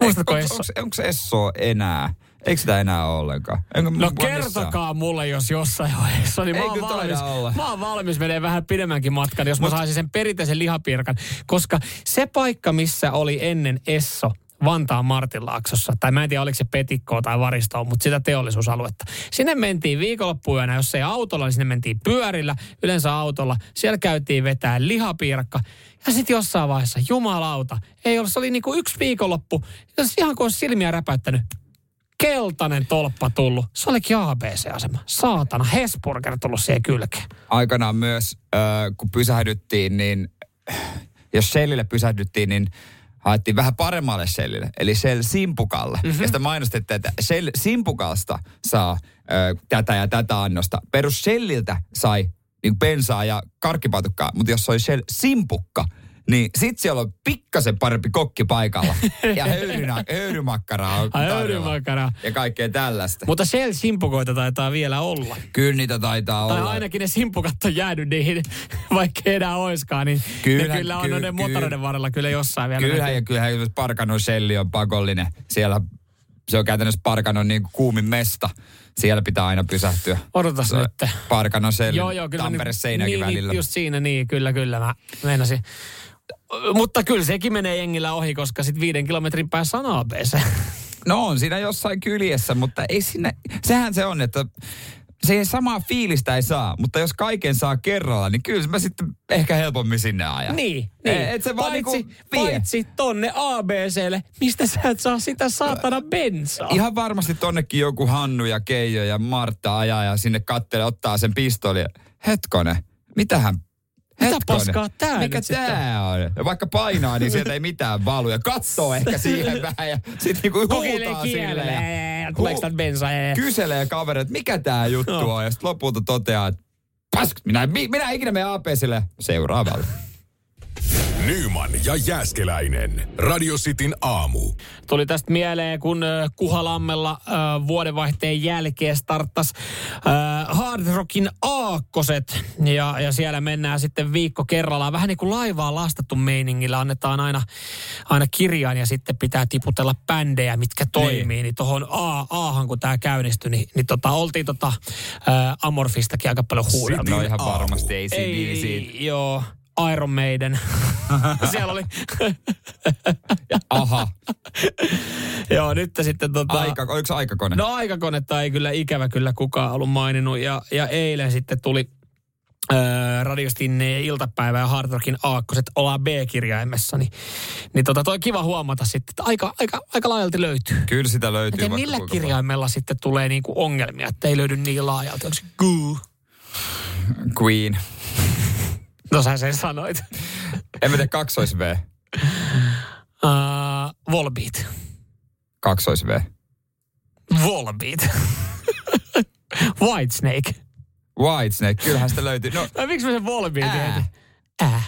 Muistatko Esso? Onko Esso enää? Eikö sitä enää ole ollenkaan? Enkö, No mua missään? kertokaa mulle, jos jossain vaiheessa, niin mä Ei oon, kyllä taida valmis, olla. mä oon valmis menee vähän pidemmänkin matkan, jos mä saisin sen perinteisen lihapiirakan. Koska se paikka, missä oli ennen Esso, Vantaan Martinlaaksossa, tai mä en tiedä oliko se Petikkoa tai Varistoa, mutta sitä teollisuusaluetta. Sinne mentiin viikonloppuyönä, jos ei autolla, niin sinne mentiin pyörillä, yleensä autolla. Siellä käytiin vetää lihapiirakka. Ja sitten jossain vaiheessa, jumalauta, ei ollut, se oli niinku yksi viikonloppu, jos ihan kuin olisi silmiä räpäyttänyt, keltainen tolppa tullut. Se olikin ABC-asema. Saatana, Hesburger tullut siihen kylkeen. Aikanaan myös, äh, kun pysähdyttiin, niin jos Shellille pysähdyttiin, niin haettiin vähän paremmalle Shellille, eli Shell Simpukalle. Mm-hmm. Ja sitä mainostettiin, että Shell Simpukasta saa äh, tätä ja tätä annosta. Perus Shelliltä sai niin bensaa ja karkkipatukkaa, mutta jos se oli Shell Simpukka, niin sit siellä on pikkasen parempi kokki paikalla. Ja höyrynä, höyrymakkaraa on Ai, höyrymakkaraa. Ja kaikkea tällaista. Mutta Shell simpukoita taitaa vielä olla. Kyllä niitä taitaa Tai olla. ainakin ne simpukat on jäänyt niihin, vaikka enää oiskaan, niin Kyllä, ne kyllä on ky- ky- motoreiden varrella kyllä jossain vielä. Kyllähän näkyy. ja kyllähän jos Parkanon Shelli on pakollinen. Siellä se on käytännössä Parkanon niin kuumin mesta. Siellä pitää aina pysähtyä. Odotas Se nyt. Parkanon Shelli, Joo, joo, kyllä. Tampere niin, niin, välillä. Just siinä, niin, kyllä, kyllä, mä meinasin. Mutta kyllä sekin menee jengillä ohi, koska sitten viiden kilometrin päässä on ABC. No on siinä jossain kyljessä, mutta ei sinne, sehän se on, että se ei samaa fiilistä ei saa, mutta jos kaiken saa kerralla, niin kyllä mä sitten ehkä helpommin sinne ajan. Niin, niin. Et se vaan paitsi, niinku vie. paitsi tonne ABClle, mistä sä et saa sitä saatana bensaa. Ihan varmasti tonnekin joku Hannu ja Keijo ja Martta ajaa ja sinne kattelee, ottaa sen pistooli. Hetkone, mitähän Mitä paskaa tää Mikä nyt tää on? Ja vaikka painaa, niin sieltä ei mitään valu. Ja katsoo ehkä siihen vähän ja sitten niinku huutaa silleen. ja Tuleeko bensaa? ja- Kyselee kaveri, että mikä tää juttu No. on. Ja sitten lopulta toteaa, että pask, minä, mi- minä ikinä menen APSille seuraavalle. Nyman ja Jääskeläinen. Radio Cityn aamu. Tuli tästä mieleen, kun ö, Kuhalammella ö, vuodenvaihteen jälkeen starttas ö, Hard Rockin aakkoset. Ja, ja siellä mennään sitten viikko kerrallaan. Vähän niin kuin laivaa lastattu meiningillä. Annetaan aina, aina kirjaan ja sitten pitää tiputella bändejä, mitkä toimii. Niin, niin tuohon A, Ahan, kun tämä käynnistyi, niin, niin tota, oltiin tota, ö, Amorfistakin aika paljon huudeltu. No ihan varmasti ei siinä Ei, joo. Iron Maiden. Siellä oli, Aha, joo nyt sitten tota... aika, oliko se aikakone? No aikakonetta ei kyllä ikävä kyllä kukaan ollut maininnut. Ja, ja eilen sitten tuli öö, radiostin iltapäivä ja Hard Rockin aakkoset ollaan B-kirjaimessa. Niin, niin tota, toi kiva huomata sitten, että aika, aika, aika laajalti löytyy. Kyllä sitä löytyy. Miten vaikka millä kuinka paljon. kirjaimella sitten tulee niinku ongelmia, että ei löydy niin laajalti? Onko se goo? Queen. No sä sen sanoit. En mä tiedä, kaksois V. Uh, Volbeat. Kaksois V. Volbeat. Whitesnake. Whitesnake, kyllähän sitä löytyy. No, No, miksi mä sen Volbeat Ää. Ää.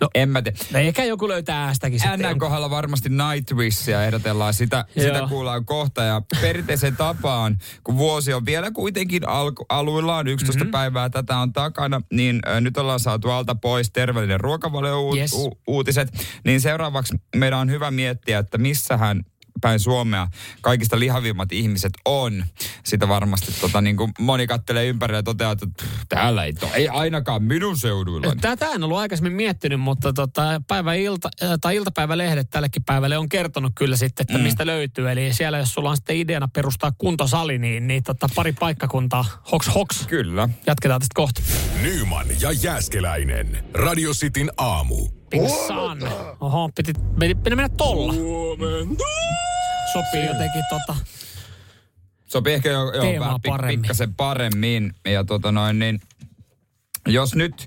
No, en mä tiedä. no ehkä joku löytää äästäkin sitten. NN kohdalla varmasti Nightwishia ehdotellaan. Sitä, sitä kuullaan kohta. Ja perinteisen tapaan, kun vuosi on vielä kuitenkin alku, aluillaan, 11 Mhm. mm-hmm. päivää tätä on takana, niin ö, nyt ollaan saatu alta pois terveellinen ruokavalio Yes. u- uutiset. Niin seuraavaksi meidän on hyvä miettiä, että missähän päin Suomea kaikista lihavimmat ihmiset on. Sitä varmasti tota, niin kuin moni kattelee ympärillä ja toteaa, että pff, täällä ei, to, ei ainakaan minun seuduilla. Tätä en ollut aikaisemmin miettinyt, mutta tota, päivä ilta, äh, tai iltapäivälehdet tällekin päivälle on kertonut kyllä sitten, että mm. mistä löytyy. Eli siellä, jos sulla on sitten ideana perustaa kuntosali, niin, niin tota, pari paikkakuntaa, hoks hoks. Kyllä. Jatketaan tästä kohta. Nyman ja Jääskeläinen. Radio Cityn aamu. Big Sun. Oho, piti, piti, piti mennä tolla. Sopii jotenkin tota. Sopii ehkä jo, jo vähän pik, paremmin. pikkasen paremmin. Ja tota noin, niin jos nyt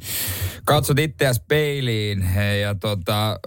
katsot itseäsi peiliin he, ja tota, ö,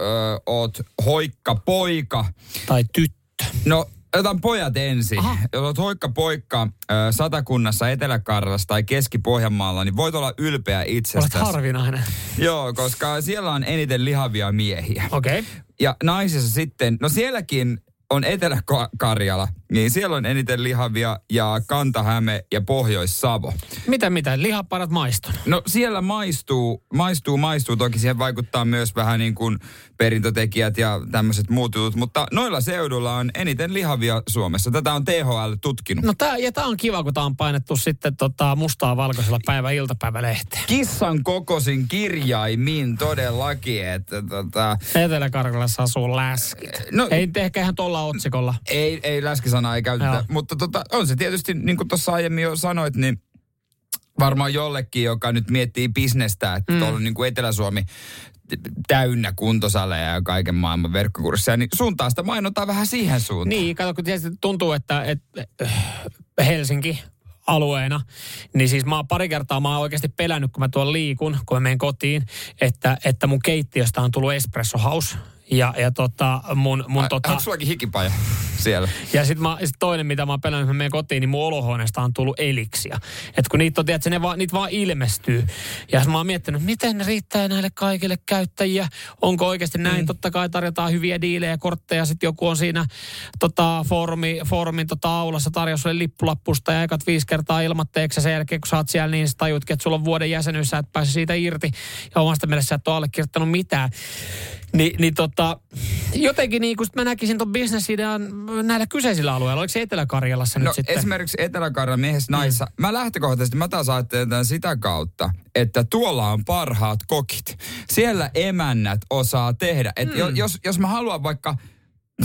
oot hoikka poika, Tai tyttö. no otan pojat ensin. Aha. Jos oot hoikka poikka Satakunnassa, Etelä-Karjalassa tai Keski-Pohjanmaalla, niin voit olla ylpeä Olet itsestäsi. harvinainen. Joo, koska siellä on eniten lihavia miehiä. Okei. Okay. Ja naisissa sitten, no sielläkin on Etelä-Karjala, niin siellä on eniten lihavia ja Kanta-Häme ja Pohjois-Savo. Mitä mitä? Lihaparat maistunut. No siellä maistuu, maistuu, maistuu. Toki siihen vaikuttaa myös vähän niin kuin perintötekijät ja tämmöiset muut jutut, mutta noilla seudulla on eniten lihavia Suomessa. Tätä on THL tutkinut. No tää, ja tää on kiva, kun tää on painettu sitten tota mustaa valkoisella päivä iltapäivälehteen. Kissan kokosin kirjaimin todellakin, että tota, Etelä-Karjalassa asuu läskit. No- Ei ehkä ihan tuolla otsikolla. Ei, ei läskisanaa ei käytetä, Joo. mutta tota, on se tietysti, niin kuin tuossa aiemmin jo sanoit, niin varmaan jollekin, joka nyt miettii bisnestä, että mm. tuolla on niin kuin Etelä-Suomi täynnä kuntosaleja ja kaiken maailman verkkokursseja, niin suuntaa sitä mainontaa vähän siihen suuntaan. Niin, kato, kun tietysti tuntuu, että, että Helsinki alueena, niin siis mä oon pari kertaa mä oon oikeasti pelännyt, kun mä tuon liikun, kun mä menen kotiin, että, että mun keittiöstä on tullut espresso house. Ja, ja tota, mun, mun Ai, tota, Onko sullakin hikipaja siellä? Ja sitten sit toinen, mitä mä oon pelännyt, kun mä menen kotiin, niin mun olohuoneesta on tullut eliksia. Et kun niitä on, tiedätkö, ne vaan, niitä vaan ilmestyy. Ja mä oon miettinyt, miten ne riittää näille kaikille käyttäjiä. Onko oikeasti näin? Mm. Totta kai tarjotaan hyviä diilejä, kortteja. Sitten joku on siinä tota, foorumi, foorumin tota, aulassa tarjosi sulle lippulappusta ja ekat viisi kertaa ilmatteeksi. Ja sen jälkeen, kun sä oot siellä, niin sä tajutkin, että sulla on vuoden jäsenyys, sä et pääse siitä irti. Ja omasta mielestä sä et ole allekirjoittanut mitään. Ni, niin tota, jotenkin niin kun mä näkisin ton bisnesidean näillä kyseisillä alueilla. Oliko se Etelä-Karjalassa No nyt sitten? esimerkiksi Etelä-Karjalan miehessä naissa. Mm. Mä lähtökohtaisesti, mä taas ajattelen tämän sitä kautta, että tuolla on parhaat kokit. Siellä emännät osaa tehdä. Et mm. jos, jos mä haluan vaikka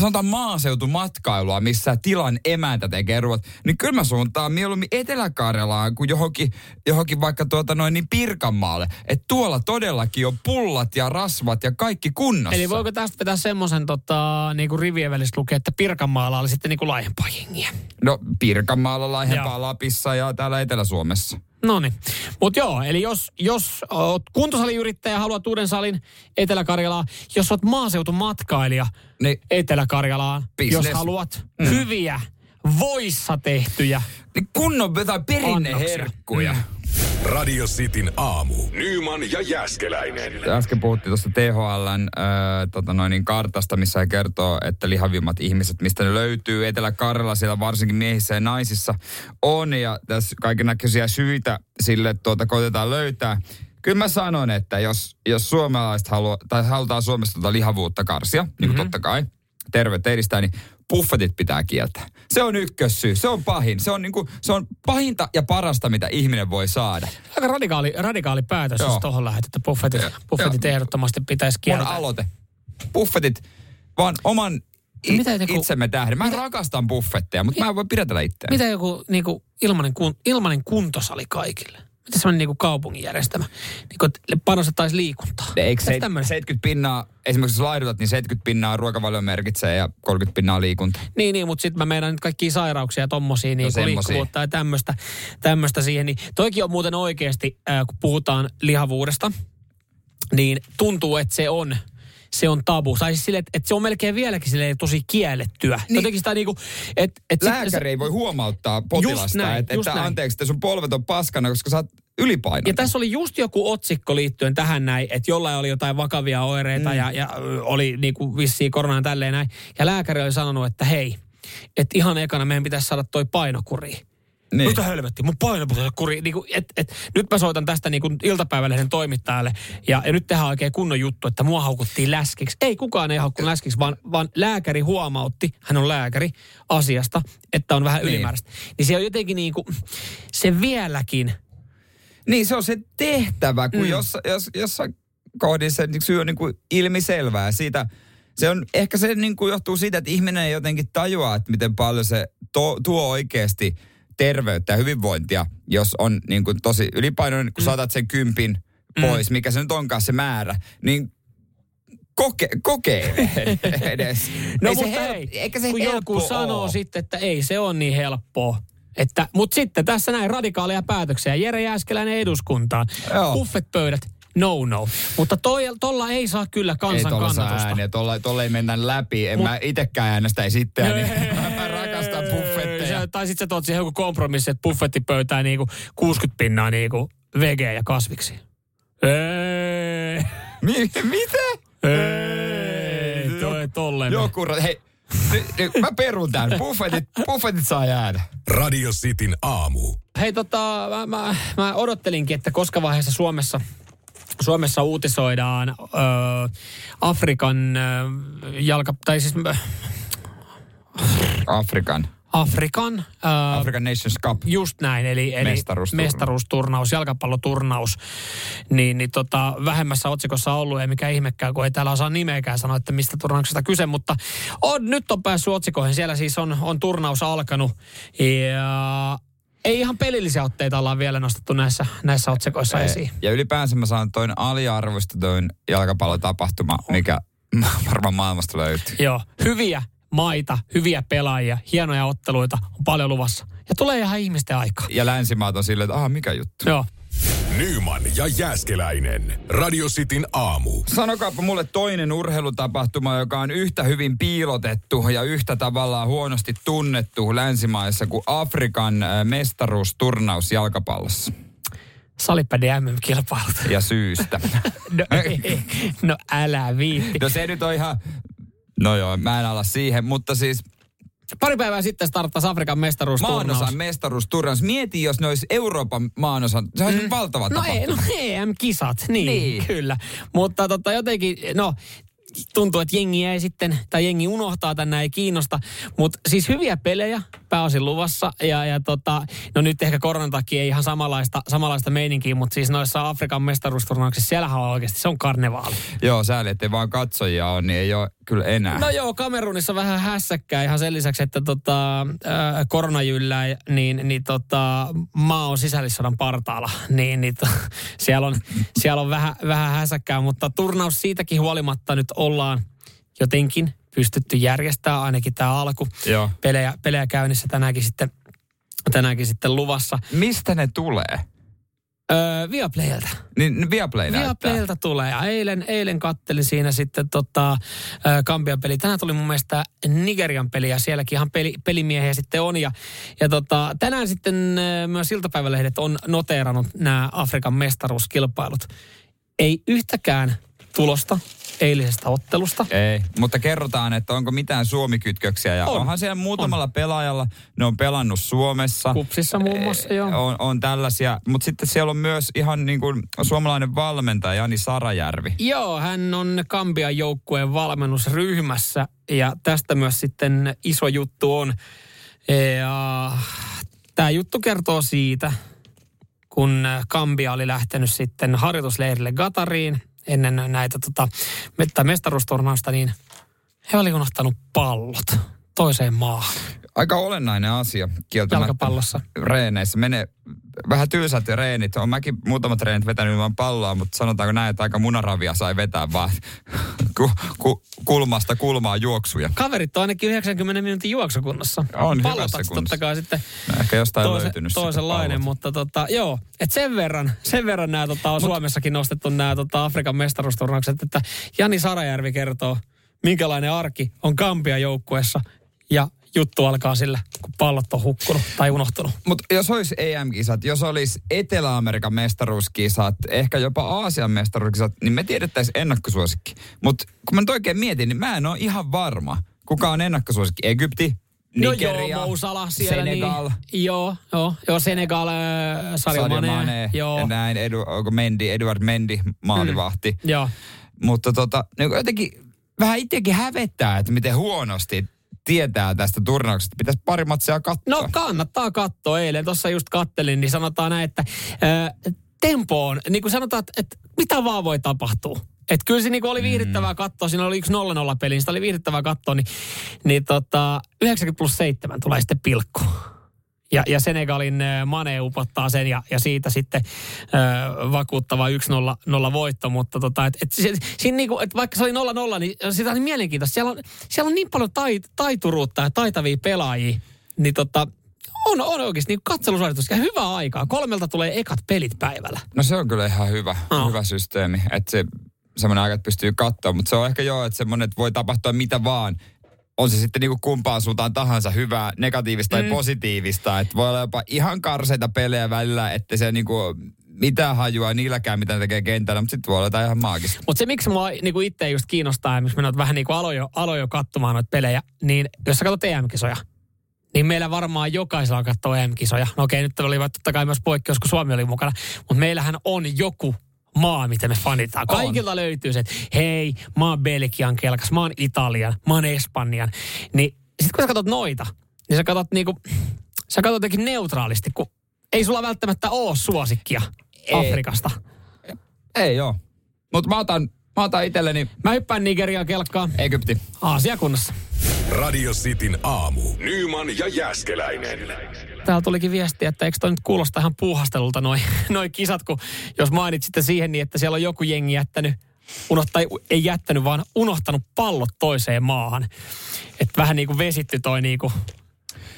sanotaan maaseutumatkailua, missä tilan emäntä tekee ruoat, niin kyllä mä suuntaan mieluummin Etelä-Karjalaan kuin johonkin, johonkin vaikka tuota noin niin Pirkanmaalle. Että tuolla todellakin on pullat ja rasvat ja kaikki kunnossa. Eli voiko tästä vetää semmoisen tota, niinku rivien välistä lukea, että Pirkanmaalla oli sitten niinku laajempaa jengiä? No Pirkanmaalla, Laihempaa, Joo. Lapissa ja täällä Etelä-Suomessa. No niin. Mutta joo, eli jos, jos oot kuntosaliyrittäjä, haluat uuden salin Etelä-Karjalaan, jos oot maaseutumatkailija Niin, Etelä-Karjalaan, Business. jos haluat mm. hyviä, voissa tehtyjä niin kunnon jotain annoksia. perinneherkkuja. Mm. Radio Cityn aamu. Nyman ja Jääskeläinen. Äsken puhuttiin tuosta THLn äh, tota noin, niin kartasta, missä he kertoo, että lihavimmat ihmiset, mistä ne löytyy. Etelä-Karjala siellä varsinkin miehissä ja naisissa on. Ja tässä kaiken näköisiä syitä sille tuota, koitetaan löytää. Kyllä mä sanon, että jos, jos suomalaiset haluaa, tai halutaan Suomesta tuota lihavuutta karsia, niin kuin mm-hmm. totta kai, terveyttä edistää, niin buffetit pitää kieltää. Se on ykkössyy, se on pahin. Se on, niinku, se on pahinta ja parasta, mitä ihminen voi saada. Aika radikaali, radikaali päätös, Joo. jos tuohon lähdet, että buffetit, Joo. buffetit ehdottomasti pitäisi Mun kieltää. aloite. Buffetit vaan oman i- Mitä joku- itsemme tähden. Mä rakastan buffetteja, mutta mä en voi pidätellä itseäni. Mitä joku niinku, ilmanen, kun, ilmanen kuntosali kaikille? Mitä semmoinen niinku kaupungin järjestämä? Niinku, että panostettaisiin liikuntaa. Eikö se, tämmönen? 70 pinnaa, esimerkiksi jos laidutat, niin 70 pinnaa ruokavalio merkitsee ja 30 pinnaa liikunta. Niin, niin mutta sitten mä meinaan nyt kaikkia sairauksia ja tommosia, niin no liikkuvuutta ja tämmöistä, tämmöistä siihen. Niin toikin on muuten oikeasti, äh, kun puhutaan lihavuudesta, niin tuntuu, että se on se on tabu. Tai siis sille, että, että se on melkein vieläkin silleen tosi kiellettyä. Niin. Jotenkin sitä niinku, että... että Lääkäri ei voi huomauttaa potilasta, näin, että, että näin. anteeksi, että sun polvet on paskana, koska sä oot ylipainoinen. Ja tässä oli just joku otsikko liittyen tähän näin, että jollain oli jotain vakavia oireita mm. ja, ja oli niinku vissiin koronaan tälleen näin. Ja lääkäri oli sanonut, että hei, että ihan ekana meidän pitäisi saada toi painokuri. Niin. Mitä helvetti, mun paino pitäisi kuri. Niin kuin, et, et, nyt mä soitan tästä niin kuin iltapäivälehden toimittajalle ja, ja nyt tehdään oikein kunnon juttu, että mua haukuttiin läskiksi. Ei kukaan ei haukkunut läskiksi, vaan, vaan lääkäri huomautti, hän on lääkäri, asiasta, että on vähän Niin. ylimääräistä. Niin se on jotenkin niin kuin, se vieläkin Niin se on se tehtävä, kun mm. jos, jos, jossain niin syy on niin kuin ilmiselvää. Siitä, se on, ehkä se niin kuin johtuu siitä, että ihminen ei jotenkin tajua, että miten paljon se to, tuo oikeasti terveyttä ja hyvinvointia, jos on niin kuin tosi ylipainoinen, kun mm. saatat sen kympin pois, mikä se nyt onkaan se määrä, niin koke, kokee edes. No Ei mutta se hei, eikä se kun joku sanoo oo. sitten, että ei se on niin helppoa. Että, mutta sitten tässä näin radikaaleja päätöksiä. Jere Jääskeläinen eduskuntaan. Buffet-pöydät, no no. Mutta toi, tolla ei saa kyllä Ei kansan tuolla saa kannatusta. ääniä, tuolla, tuolla ei mennä läpi. En Mut- mä itekään itseäni. mä rakastan buffetteja. Sä- Tai sitten sä tuot siihen joku kompromissi, että buffettipöytään niinku 60 pinnaa niinku vege ja kasviksi. Ei, Mi- mitä? ei, toi tolleen. Joku, ra- hei, mä perun tämän. Buffetit, buffetit saa jäädä. Radio Cityn aamu. Hei tota, mä, mä, mä odottelinkin, että koska vaiheessa Suomessa, Suomessa uutisoidaan ö, Afrikan ö, jalka... Tai siis Afrikan. Afrikan... Ö, African Nations Cup. Just näin, eli, eli Mestaruusturnaus. mestaruusturnaus, jalkapalloturnaus. Niin, niin tota, vähemmässä otsikossa ollut, ei mikä ihmekään, kun ei täällä osaa nimeäkään sanoa, että mistä turnauksesta kyse, mutta on, nyt on päässyt otsikoihin. Siellä siis on, on turnaus alkanut ja ei ihan pelillisiä otteita ollaan vielä nostettu näissä, näissä otsikoissa esiin. Ja ylipäänsä mä saan toinen aliarvostetuin jalkapallotapahtuma, mikä varmaan maailmasta löytyy. Joo, hyviä maita, hyviä pelaajia, hienoja otteluita on paljon luvassa. Ja tulee ihan ihmisten aikaa. Ja länsimaat on silleen, että aha, mikä juttu. Joo. Nyman ja Jääskeläinen. Radio Cityn aamu. Sanokaapa mulle toinen urheilutapahtuma, joka on yhtä hyvin piilotettu ja yhtä tavallaan huonosti tunnettu länsimaissa kuin Afrikan äh, mestaruusturnaus jalkapallossa. Salipädi MM-kilpailut. Ja syystä. No, ei, no älä viitti. No se nyt on ihan... No joo, mä en ala siihen, mutta siis Pari päivää sitten starttasi Afrikan mestaruusturnaus. maanosan mestaruusturnaus. Mieti, jos ne olisi Euroopan maanosan. Se olisi mm. valtava No, tapahtuma. ei, no EM-kisat, Niin. niin, kyllä. Mutta tota, jotenkin, no tuntuu, että jengi ei sitten, tai jengi unohtaa tänne, ei kiinnosta. Mutta siis hyviä pelejä pääosin luvassa. Ja, ja tota, no nyt ehkä koronan takia ei ihan samanlaista, samanlaista meininkiä, mutta siis noissa Afrikan mestaruusturnauksissa, siellähän on oikeasti, se on karnevaali. Joo, sääli, ettei vaan katsojia on, niin ei ole kyllä enää. No joo, Kamerunissa vähän hässäkkää ihan sen lisäksi, että tota, äh, korona jyllää, niin, niin tota, maa on sisällissodan partaalla. Niin, niin to, siellä on, siellä on vähän, vähän hässäkkää, mutta turnaus siitäkin huolimatta nyt ollaan jotenkin pystytty järjestämään ainakin tämä alku. Joo. Pelejä, pelejä käynnissä tänäänkin sitten, tänäänkin sitten luvassa. Mistä ne tulee? Öö, Viaplaylta. Niin Viaplay näyttää. Viaplaylta tulee. Ja eilen, eilen kattelin siinä sitten tota, Kambian peli. Tänään tuli mun mielestä Nigerian peli ja sielläkin ihan peli, pelimiehiä sitten on. Ja, ja tota, tänään sitten myös iltapäivälehdet on noteerannut nämä Afrikan mestaruuskilpailut. Ei yhtäkään tulosta eilisestä ottelusta. Ei, mutta kerrotaan, että onko mitään Suomi-kytköksiä. Ja On. onhan siellä muutamalla on. pelaajalla, ne on pelannut Suomessa. Kupsissa muun muassa, joo. On, on tällaisia, mutta sitten siellä on myös ihan niin kuin suomalainen valmentaja Jani Sarajärvi. Joo, hän on Kambian joukkueen valmennusryhmässä ja tästä myös sitten iso juttu on. Ja tämä juttu kertoo siitä, kun Kambia oli lähtenyt sitten harjoitusleirille Gatariin ennen näitä tota, mestaruusturnausta, niin he olivat unohtanut pallot toiseen maahan. Aika olennainen asia kieltämättä. Jalkapallossa. Reeneissä menee vähän tylsät reenit. On mäkin muutamat reenit vetänyt ilman palloa, mutta sanotaanko näin, että aika munaravia sai vetää vaan ku, ku, kulmasta kulmaa juoksuja. Kaverit on ainakin 90 minuutin juoksukunnossa. On hyvässä totta kai sitten No, ehkä jostain toise, löytynyt toisenlainen, mutta tota, joo, et sen verran, sen verran nämä tota, on Suomessakin nostettu nämä tota, Afrikan mestaruusturnaukset, että Jani Sarajärvi kertoo, minkälainen arki on Kampia joukkueessa ja juttu alkaa sillä, kun pallot on hukkunut tai unohtunut. Mutta jos olisi EM-kisat, jos olisi Etelä-Amerikan mestaruuskisat, ehkä jopa Aasian mestaruuskisat, niin me tiedettäisiin ennakkosuosikki. Mutta kun mä nyt oikein mietin, niin mä en ole ihan varma, kuka on ennakkosuosikki. Egypti, Nigeria, no joo, Mo Salah siellä. Senegal, Niin, joo, joo, joo, Senegal, äh, Sadio Mane. Mane, Joo, ja näin, Edu, Mendy, Eduard Mendy, maalivahti. Mm. joo. Mutta tota, niin jotenkin vähän itsekin hävettää, että miten huonosti tietää tästä turnauksesta. Pitäisi pari matsia katsoa. No kannattaa katsoa. Eilen tuossa just kattelin, niin sanotaan näin, että ää, tempo on, niin kuin sanotaan, että, että mitä vaan voi tapahtua. Että kyllä se niinku oli viihdyttävää katsoa, siinä oli yksi 0-0 peli, niin sitä oli viihdyttävää katsoa, niin, niin tota, 90 plus 7 tulee sitten pilkku. Ja, ja Senegalin Mane upottaa sen ja, ja siitä sitten äh, vakuuttava 1-0 nolla voitto. Mutta tota, et, et, siinä niinku, et vaikka se oli 0-0, niin sitä on mielenkiintoista. Siellä on, siellä on niin paljon tai, taituruutta ja taitavia pelaajia, niin tota, on, on oikeasti niin katselusuoritus ja hyvää aikaa. Kolmelta tulee ekat pelit päivällä. No se on kyllä ihan hyvä, No. hyvä systeemi, että se semmoinen aika, että pystyy katsoa, mutta se on ehkä joo, että semmoinen, että voi tapahtua mitä vaan. On se sitten niinku kumpaan suuntaan tahansa hyvää, negatiivista mm. tai positiivista. Että voi olla jopa ihan karseita pelejä välillä, että se niinku mitään hajua niilläkään, mitä ne tekee kentällä, mutta sitten voi olla jotain ihan maagista. Mutta se, miksi mua niinku itse just kiinnostaa ja miksi minä vähän niin kuin aloin jo, aloin jo katsomaan noita pelejä, niin jos sä katsot EM-kisoja, niin meillä varmaan jokaisella katsoo EM-kisoja. No okei, nyt oli totta kai myös poikkeus, kun Suomi oli mukana, mutta meillähän on joku maa, mitä me fanitaan. On. Kaikilla löytyy se, että hei, mä oon Belgian kelkas, mä oon Italian, mä oon Espanjan. Niin sit kun sä katsot noita, niin sä katsot niinku, sä katsot jotenkin neutraalisti, kun ei sulla välttämättä ole suosikkia Ei. Afrikasta. Ei joo. Mutta mä otan, mä otan itselleni Mä hyppään Nigerian kelkkaan. Egypti. Aasia kunnossa. Radio Cityn aamu. Nyman ja Jäskeläinen. Täällä tulikin viesti, että eikö toi nyt kuulosta ihan puuhastelulta noin noi kisat, kun jos mainitsitte siihen niin, että siellä on joku jengi jättänyt, unoht, tai ei jättänyt, vaan unohtanut pallot toiseen maahan. Että vähän niin kuin vesitty toi niin kuin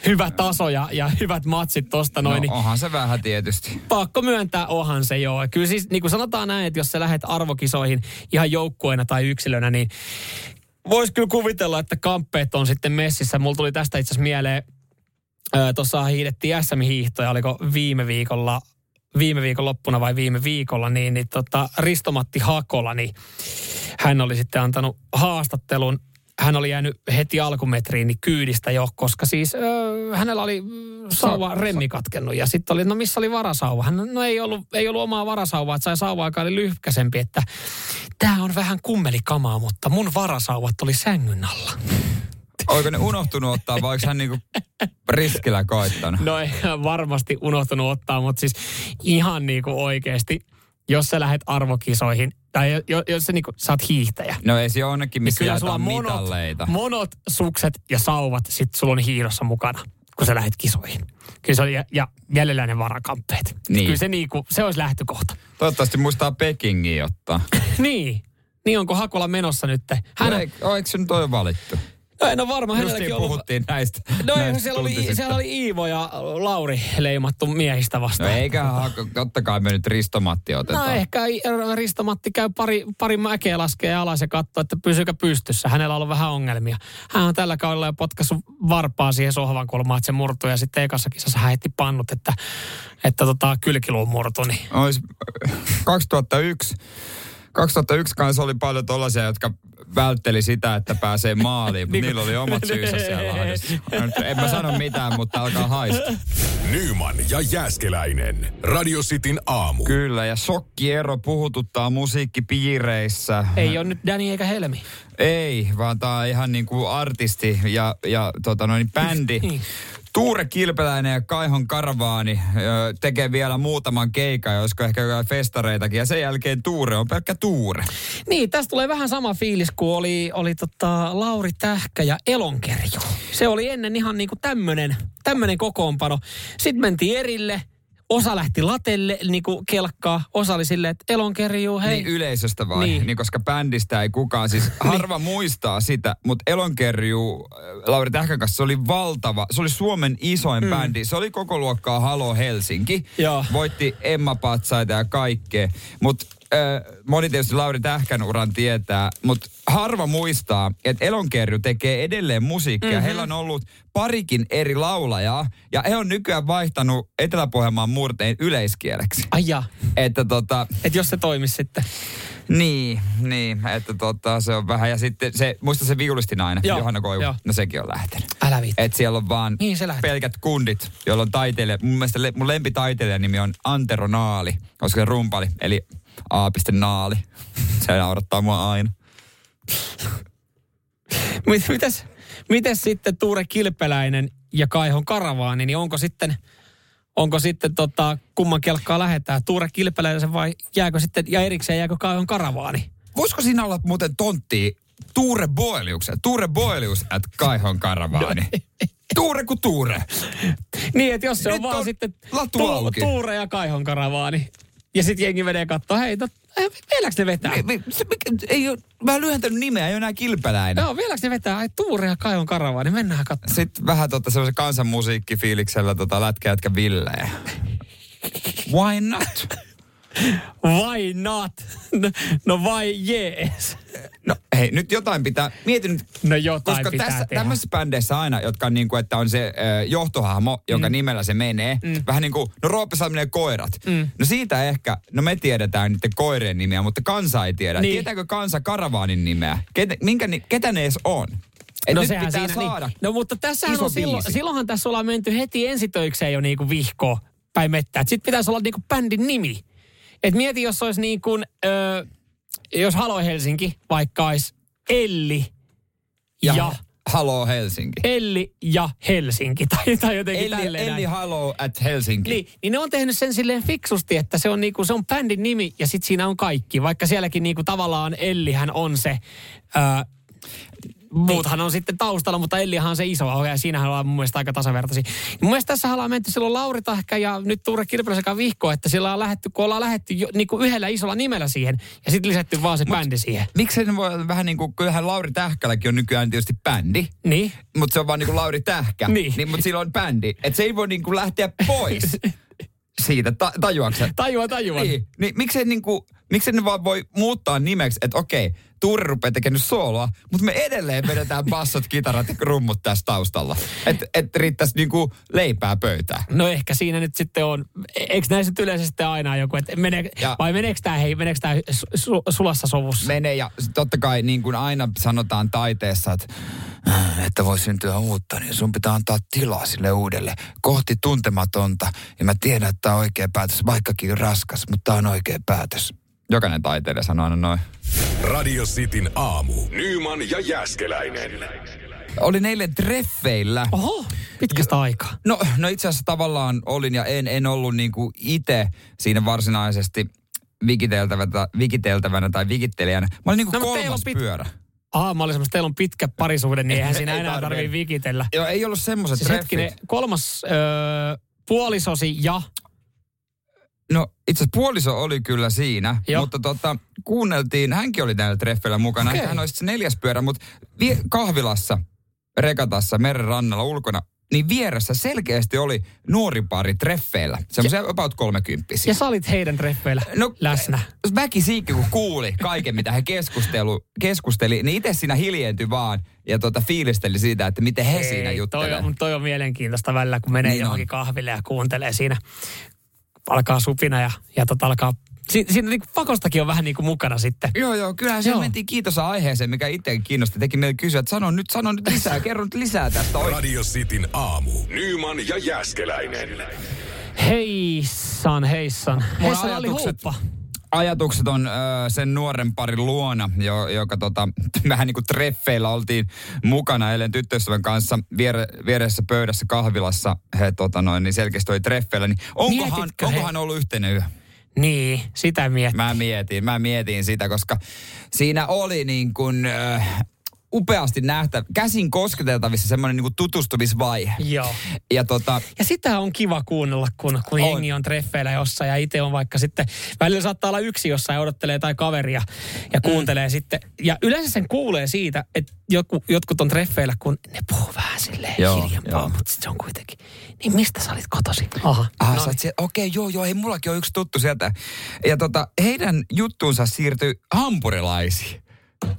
hyvä taso ja, ja hyvät matsit tosta noin. No niin onhan se vähän tietysti. pakko myöntää, onhan se joo. Kyllä siis niin kuin sanotaan näin, että jos sä lähdet arvokisoihin ihan joukkueena tai yksilönä, niin voisi kyllä kuvitella, että kamppeet on sitten messissä. Mulla tuli tästä itse asiassa mieleen, tuossa hiidettiin SM-hiihtoja, oliko viime viikolla, viime viikon loppuna vai viime viikolla, niin, niin tota, Ristomatti Hakola, niin hän oli sitten antanut haastattelun. Hän oli jäänyt heti alkumetriin niin kyydistä jo, koska siis öö, hänellä oli sauva remmi katkennut. Ja sitten oli, no missä oli varasauva? Hän, no ei ollut, ei ollut omaa varasauvaa, että sai sauva, joka oli lyhkäsempi, että tämä on vähän kummelikamaa, mutta mun varasauvat oli sängyn alla. Oiko ne unohtunut ottaa vai hän niinku riskillä koittanut? No ei varmasti unohtunut ottaa, mutta siis ihan niin kuin oikeasti, jos sä lähdet arvokisoihin, tai jos, jos sä, niin kuin, sä oot hiihtäjä, No ei se onnekin, niin missä kyllä sulla monot, mitalleita. monot sukset ja sauvat sit sulla on hiidossa mukana, kun sä lähdet kisoihin. Kyllä se on, ja, ja jäljellä ne varakamppeet. Niin. Kyllä se, niinku, se olisi lähtökohta. Toivottavasti muistaa Pekingiin ottaa. niin. Niin onko Hakola menossa nyt? Hän, No, eikö, eikö se nyt ole valittu? No en ole varma, hänelläkin ollut... puhuttiin näistä. No näistä siellä oli, siellä oli Iivo ja Lauri leimattu miehistä No vastaan. eiköhän hako, totta kai me nyt Ristomatti otetaan. No ehkä Risto-Matti käy pari, pari mäkeä laskee alas ja katsoo, että pysyykö pystyssä. Hänellä on ollut vähän ongelmia. Hän on tällä kaudella jo potkaissut varpaa siihen sohvan kulmaan, että se murtui. Ja sitten ekassa kisassa hän heitti pannut, että, että tota, kylkiluun murtui. Niin. Ois 2001 2001 kanssa oli paljon tollaisia, jotka vältteli sitä, että pääsee maaliin, mutta niillä oli omat syysä siellä lahdessa. En mä sano mitään, mutta alkaa haista. Nyman ja Jääskeläinen. Radio Cityn aamu. Kyllä, ja shokkiero puhututtaa musiikkipiireissä. Ei ole nyt Danny eikä Helmi. Ei, vaan tää on ihan niinku artisti ja, ja tota noin, bändi. Niin. Tuure Kilpeläinen ja Kaihon Karvaani tekee vielä muutaman keikan, ja olisiko ehkä jotain festareitakin. Ja sen jälkeen Tuure on pelkkä Tuure. Niin, tästä tulee vähän sama fiilis kuin oli, oli tota Lauri Tähkä ja Elonkerju. Se oli ennen ihan niinku tämmönen, tämmönen kokoonpano. Sitten mentiin erille, osa lähti latelle niinku kelkkaa, osa oli silleen, että Elonkerju, hei. Niin yleisöstä vai? Niin. Niin. niin koska bändistä ei kukaan, siis harva muistaa sitä, mutta Elonkerju äh, Lauri Tähkän kanssa se oli valtava, se oli Suomen isoin mm. bändi. Se oli koko luokkaa Halo Helsinki. Joo. Voitti Emma Patsaita ja kaikkea. Mutta äh, moni tietysti Lauri Tähkän uran tietää, mutta harva muistaa, että Elonkerju tekee edelleen musiikkia. Mm-hmm. Heillä on ollut parikin eri laulajaa ja he on nykyään vaihtanut Etelä-Pohjanmaan murteen yleiskieleksi. Ai ja, Että tota, et jos se toimisi sitten. niin, niin, että tota, se on vähän. Ja sitten se, muista se viulistinainen, Joo, Johanna Koivu, joo. no sekin on lähtenyt. Älä viitti. Et siellä on vaan Niin se pelkät kundit, joilla on taiteilija. Mun mielestä le, mun lempitaiteilijan nimi on Antero Naali, koska se rumpali, eli A. Naali. Se naurattaa mua aina. Mit- Mites, mites sitten Tuure Kilpeläinen ja Kaihon Karavaani, niin onko sitten, onko sitten tota, kumman kelkkaa lähetään? Tuure Kilpeläinen vai jääkö sitten, ja erikseen jääkö Kaihon Karavaani? Voisiko siinä olla muuten tontti Tuure Boeliuksen? Tuure Boelius at Kaihon Karavaani. Tuure kuin Tuure. Niin, että jos se on Nyt vaan on sitten auki. Tuure ja Kaihon Karavaani. Ja sitten jengi menee katsoa, hei, tot, eh, vieläks ne vetää? Mi- mi- se, mikä, ei ole, mä en lyhentänyt nimeä, ei ole enää kilpeläinen. Joo, vieläks ne vetää? Ai, Tuure ja Kaihon Karavaani, mennään katsomaan. Sitten vähän tota semmoisen kansanmusiikkifiiliksellä tota lätkäjätkä Villeä. Why not? Why not? No, vai jees? No hei, nyt jotain pitää, mieti nyt, No jotain koska pitää tässä, tehdä. tämmöisissä bändeissä aina, jotka on niin kuin, että on se ö, johtohahmo, jonka mm. nimellä se menee, mm. vähän niin kuin, no Roope Salminen ja koirat. Mm. No siitä ehkä, no me tiedetään niiden koirien nimiä, mutta kansa ei tiedä. Niin. Tietääkö kansa karavaanin nimeä? Ketä, minkä, ni- ketä ne edes on? Et no nyt sehän pitää siinä, saada. Niin. No mutta iso on silloin, silloinhan tässä ollaan menty heti ensitöikseen jo niinku vihkoon päin mettää. Sitten pitäisi olla niinku bändin nimi. Et mieti, jos olisi niin kuin, ö, jos Halo Helsinki vaikka olisi Elli ja, ja Halo Helsinki. Elli ja Helsinki tai, tai jotenkin Elli, tälleen Elli näin. Halo at Helsinki. Niin, niin ne on tehnyt sen silleen fiksusti, että se on, niinku, se on bändin nimi ja sitten siinä on kaikki. Vaikka sielläkin niinku, tavallaan Ellihän on se, ö, muuthan on sitten taustalla, mutta Ellihan on se iso ja siinähän ollaan mun mielestä aika tasavertaisia. Mun mielestä tässä ollaan menty silloin Lauri Tahka ja nyt Tuure Kilpeläisen vihko, että sillä on lähetty, kun ollaan lähetty jo, niinku yhdellä isolla nimellä siihen ja sitten lisätty vaan se Mut, bändi siihen. Miksi se voi vähän niin kuin, kyllähän Lauri Tähkäläkin on nykyään tietysti bändi, Niin. mutta se on vaan niin kuin Lauri Tähkä. Niin. niin mutta sillä on bändi. Että se ei voi niin kuin lähteä pois siitä, ta- tajuaksä? Tajua, tajua. Niin, niin miksei, niin kuin, miksei ne vaan voi muuttaa nimeksi, että okei, Tuure rupeaa tekemään sooloa, mutta me edelleen vedetään bassot, kitarat ja rummut tässä taustalla. Että et riittäisi niin kuin leipää pöytään. No ehkä siinä nyt sitten on, eikö näissä yleensä sitten aina joku, että menee, Ja- vai meneekö tämä, hei, meneekö tämä su, sulassa sovussa? menee ja totta kai niin kuin aina sanotaan taiteessa, että, äh, että voi syntyä uutta, niin sun pitää antaa tilaa sille uudelle kohti tuntematonta. Ja mä tiedän, että tämä on oikea päätös, vaikkakin raskas, mutta tämä on oikea päätös. Jokainen taiteilija sanoo aina noin. Radio Cityn aamu. Nyman ja Jääskeläinen. Olin eilen treffeillä. Oho, pitkästä aikaa. No, no itse asiassa tavallaan olin ja en, en ollut niin kuin itse siinä varsinaisesti vikiteltävänä, vikiteltävänä tai vikittelijänä. Mä olin niin kuin No, kolmas on pit- pyörä. Ah, mä olin semmoista, teillä on pitkä parisuhde, niin eihän siinä Ei enää tarvii. tarvii vikitellä. Joo, ei ollut semmoiset Siis treffit. hetkinen, kolmas öö, puolisosi ja... No itse asiassa puoliso oli kyllä siinä, Joo. mutta tota, kuunneltiin, hänkin oli näillä treffeillä mukana. Okay. Hän olisi se neljäs pyörä, mutta vie, kahvilassa, rekatassa, meren rannalla ulkona, niin vieressä selkeästi oli nuori pari treffeillä. Semmoisia about kolmekymppisiä. Ja sä olit heidän treffeillä no, läsnä. Väki Siikki, kun kuuli kaiken, mitä he keskustelu, keskusteli, niin itse siinä hiljentyi vaan ja tota, fiilisteli siitä, että miten he siinä toi, juttelevat. on, toi on mielenkiintoista välillä, kun menee Niin niin on. johonkin kahville ja kuuntelee siinä. Alkaa supina ja, ja tota alkaa Si, siinä niin pakostakin on vähän niin kuin mukana sitten. Joo, joo, kyllähän se Joo. mentiin kiitos aiheeseen, mikä itse kiinnosti. Teki meille kysyä, että sano nyt, sano nyt lisää, kerro nyt lisää tästä. Oi. Radio Cityn aamu. Nyman ja Jäskeläinen. Heissan, heissan. Mun Heissan oli huuppa. Ajatukset on ö, sen nuoren parin luona, jo, joka tota, vähän niin kuin treffeillä oltiin mukana eilen tyttöystävän kanssa viere, vieressä pöydässä kahvilassa. He tota noin, niin selkeästi oli treffeillä. Niin onkohan, Mietitkö he- onkohan ollut yhteinen yö? Niin, sitä miettii. Mä mietin, mä mietin sitä, koska siinä oli niin kuin äh, upeasti nähtä, käsin kosketeltavissa semmoinen niin tutustumisvaihe. Joo. Ja tota, Ja sitä on kiva kuunnella, kun, kun On. jengi on treffeillä jossain ja itse on vaikka sitten, välillä saattaa olla yksi jossain ja odottelee tai kaveria ja kuuntelee mm. sitten. Ja yleensä sen kuulee siitä, että joku, jotkut on treffeillä, kun ne puhuu vähän silleen Joo, hiljempaa, joo. mutta sitten se on kuitenkin, niin mistä sä olit kotosi? Aha. Ah, no siellä, okei, joo, joo, hei, mullakin on yksi tuttu sieltä. Ja tota, heidän juttuunsa siirtyi hampurilaisiin.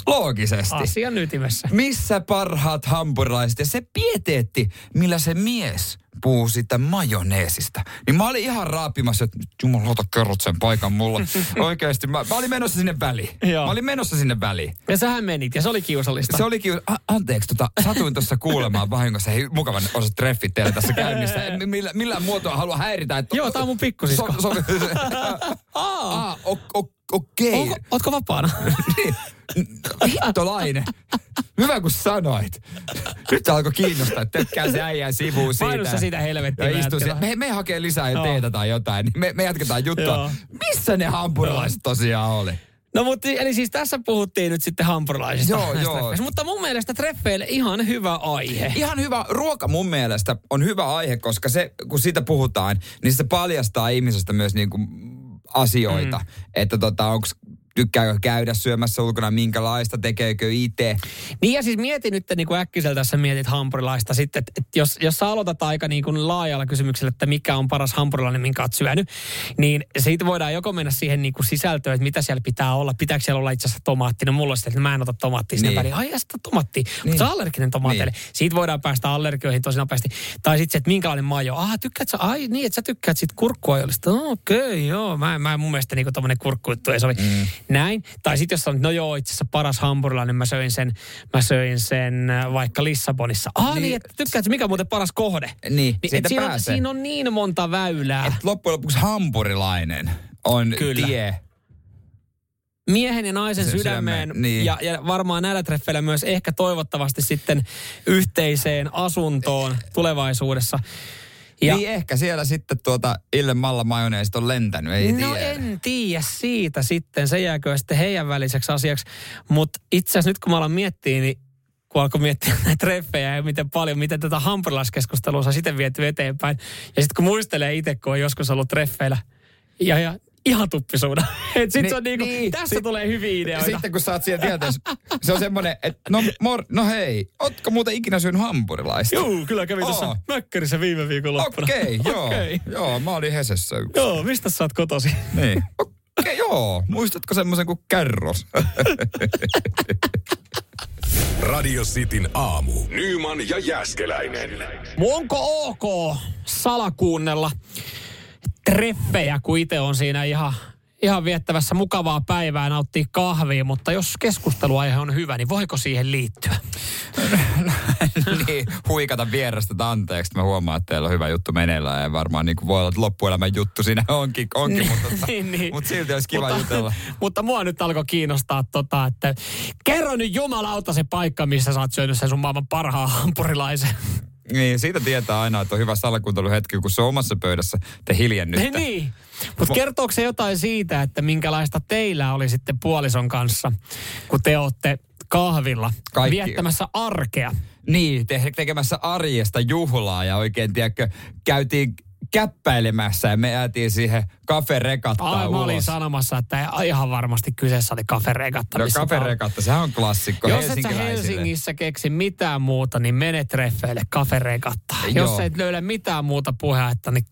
Loogisesti. Asian ytimessä. Missä parhaat hampurilaiset? Ja se pieteetti, millä se mies puhuu siitä majoneesista. Niin mä olin ihan raapimassa, että jumalauta kerrot sen paikan mulle. Oikeasti, mä, mä olin menossa sinne väliin. Joo. Mä olin menossa sinne väliin. Ja sähän menit ja se oli kiusallista. Se olikin, a, anteeksi, tota, satuin tuossa kuulemaan vahingossa, hei, mukavan osat treffit teille tässä käynnissä. En millä, millään muotoa halua häiritä. Että, Joo, tää on mun pikkusisko. So, so, Aa, o- o- okei. Onko, ootko vapaana? Niin. Hittolainen. Hyvä kun sanoit. Nyt alkoi kiinnostaa, että tökkää se äijän sivuun siitä. Painussa sitä helvettiä. Ja jatketaan. Me, me hakee lisää Joo. teetä tai jotain, niin me, me jatketaan juttua. Joo. Missä ne hampurilaiset tosiaan oli? No mutta eli siis tässä puhuttiin nyt sitten hampurilaisista. Joo, joo. treffeistä. Mutta mun mielestä treffeille ihan hyvä aihe. Ihan hyvä. Ruoka mun mielestä on hyvä aihe, koska se, kun siitä puhutaan, niin se paljastaa ihmisestä myös niin kuin asioita. Mm. Että tota, onko tykkääkö käydä syömässä ulkona, minkälaista, tekeekö itse. Niin ja siis mietin nyt niin kuin äkkiseltä, jos sä mietit hampurilaista sitten, että, että jos, jos sä aloitat aika niin kuin laajalla kysymyksellä, että mikä on paras hampurilainen, minkä oot syönyt, niin siitä voidaan joko mennä siihen niin kuin sisältöön, että mitä siellä pitää olla. Pitääkö siellä olla itse asiassa tomaatti? No mulla on sitten, että mä en ota tomaattia sinne Niin. väliin. Ai sitä tomaattia. Niin. Mutta allerginen tomaateille. Niin. Siitä voidaan päästä allergioihin tosi nopeasti. Tai sitten se, että minkälainen majo. Ah, tykkäät sä? Ai niin, että sä tykkäät siitä kurkkuajolista. No, Okei, okay, joo. Mä, mä mun mielestä niin tommonen kurkkujuttu ei sovi. Mm. Näin. Tai sitten jos sanot, no joo, itse asiassa paras hampurilainen, mä söin sen, mä söin sen äh, vaikka Lissabonissa. Ah niin, Niin. että tykkäät mikä on muuten paras kohde? Niin, Niin, siitä siinä, on, siinä on niin monta väylää. Et loppujen lopuksi hampurilainen on Kyllä. tie. miehen ja naisen Se sydämeen sydämeen, niin. ja, ja varmaan näillä treffeillä myös ehkä toivottavasti sitten yhteiseen asuntoon tulevaisuudessa. Ja, niin ehkä siellä sitten tuota Ille Malla majoneesit on lentänyt, ei no tiedä. en tiedä siitä sitten, se jääkö sitten heidän väliseksi asiaksi. Mutta itse asiassa nyt kun mä alan miettiä, niin kun alkoi miettiä näitä treffejä ja miten paljon, miten tätä hampurilaiskeskustelua on sitten viety eteenpäin. Ja sitten kun muistelee itse, kun on joskus ollut treffeillä ja, ja ihan tuppisuuda. Että sitten Niin, se on niinku, niin. tässä Sit- tulee hyviä ideoita. Sitten kun sä oot siellä tilanteessa, se on semmoinen, että no, mor, no hei, ootko muuten ikinä syönyt hampurilaista? Joo, kyllä kävin tuossa. Mäkkärissä viime viikon loppuna. Okei, joo. Okei. Joo, mä olin Hesessä yksi. Joo, mistä sä oot kotosi? Niin. Okei, joo. Muistatko semmoisen kuin kärros? Radio Cityn aamu. Nyman ja Jäskeläinen. Onko ok salakuunnella treffejä, kun itse on siinä ihan, ihan viettävässä mukavaa päivää, nauttii kahvia, mutta jos keskusteluaihe on hyvä, niin voiko siihen liittyä? niin, huikata vierestä, että anteeksi. Mä huomaan, että teillä on hyvä juttu meneillään ja varmaan niin kuin voi olla, että loppuelämän juttu siinä onkin, onkin mutta, tota, niin, niin. mutta silti olisi kiva mutta, jutella. mutta mua nyt alkoi kiinnostaa tota, että kerro nyt jumalauta se paikka, missä sä oot syönyt sen sun maailman parhaan hampurilaisen. Niin, siitä tietää aina, että on hyvä salakuunteluhetki, kun se on omassa pöydässä te hiljennytte. niin. Mutta kertooko se jotain siitä, että minkälaista teillä oli sitten puolison kanssa, kun te olette kahvilla Kaikki. viettämässä arkea? Niin, te- tekemässä arjesta juhlaa ja oikein, tiedätkö, käytiin käppäilemässä ja me jäätiin siihen kaferekattaan Ai, mä olin ulos. sanomassa, että ihan varmasti kyseessä oli kaferegatta. No kaferekatta, sehän on klassikko Jos et sä. Helsingissä keksi mitään muuta, niin mene treffeille kaferegatta. Jos et löydä mitään muuta puhetta, niin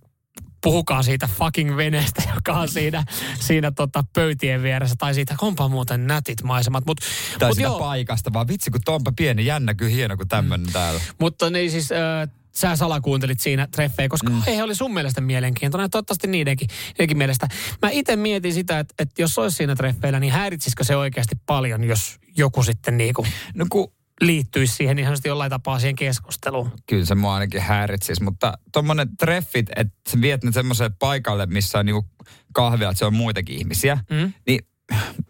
puhukaa siitä fucking veneestä, joka on siinä, siinä tota pöytien vieressä. Tai siitä, onpa muuten nätit maisemat. Mut, Tai mut sitä joo, paikasta, vaan vitsi kun tuonpa pieni jännä, kyllä hieno kuin tämmöinen täällä. mutta niin siis äh, sä salakuuntelit siinä treffejä, koska mm. he oli sun mielestä mielenkiintoinen ja toivottavasti niidenkin, niidenkin mielestä. Mä itse mietin sitä, että, että jos olisi siinä treffeillä, niin häiritsisikö se oikeasti paljon, jos joku sitten niinku No kun liittyisi siihen ihan jollain tapaa siihen keskusteluun. Kyllä se mua ainakin häiritsisi, mutta tuommoinen treffit, että sä viet ne semmoiselle paikalle, missä on niinku kahvia, että se on muitakin ihmisiä, Mm. niin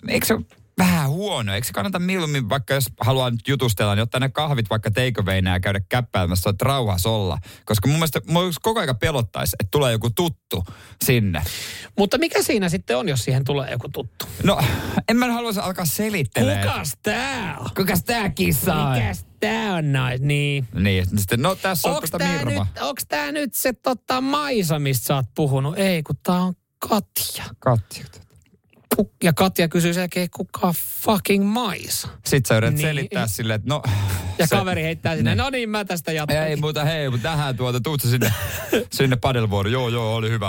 eikö se vähän huono? Eikö se kannata mieluummin, vaikka jos haluaa nyt jutustella, niin ottaa ne kahvit vaikka takeawayna ja käydä käppäilemässä, että rauhas olla. Koska mun mielestä mua koko ajan pelottaisi, että tulee joku tuttu sinne. Mutta mikä siinä sitten on, jos siihen tulee joku tuttu? No, en mä haluaisi alkaa selittelemään. Kukas tää on? Kukas tää kissa on? Mikäs tää on nais? Niin. Niin, sitten, no tässä on Onks tota tää, Mirva. nyt, onks tää nyt se tota Maisa, mistä sä oot puhunut? Ei, kun tää on Katja. Katja. Pu- Ja Katja kysyy sen jälkeen, kuka fucking Maisa? Sitten sä yrität Niin. selittää silleen, että no... Ja se- kaveri heittää sinne, no niin, mä tästä jatkan. Ei, mutta hei, mutta tähän tuota, tuut sinne, sinne padelvuoroon. Joo, joo, oli hyvä.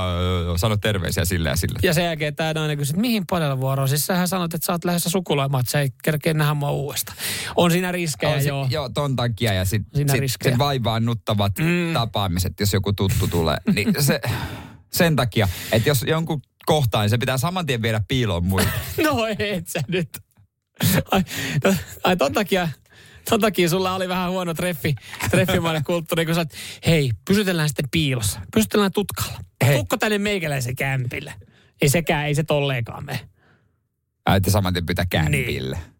Sano terveisiä sille ja sille. Ja sen jälkeen tämä nainen kysyi, että mihin padelvuoroon? Siis sähän sanoit, että sä oot lähdössä sukulaimaan, että sä ei kerkeä nähdä mua uudestaan. On siinä riskejä, On se- joo. joo, ton takia ja sitten sit, riskejä. sit vaivaannuttavat mm. tapaamiset, jos joku tuttu tulee. Niin se, sen takia, että jos jonkun kohtaan, niin se pitää saman tien viedä piiloon muille. No et sä nyt. Ai, no, ai ton takia, ton takia sulla oli vähän huono treffi, treffimainen kulttuuri, kun sä oot, hei, pysytellään sitten piilossa. Pysytellään tutkalla. Hei. Tukko tänne meikäläisen kämpille. Ei sekään, ei se tolleenkaan mene. Että saman tien pitää kämpille. Niin.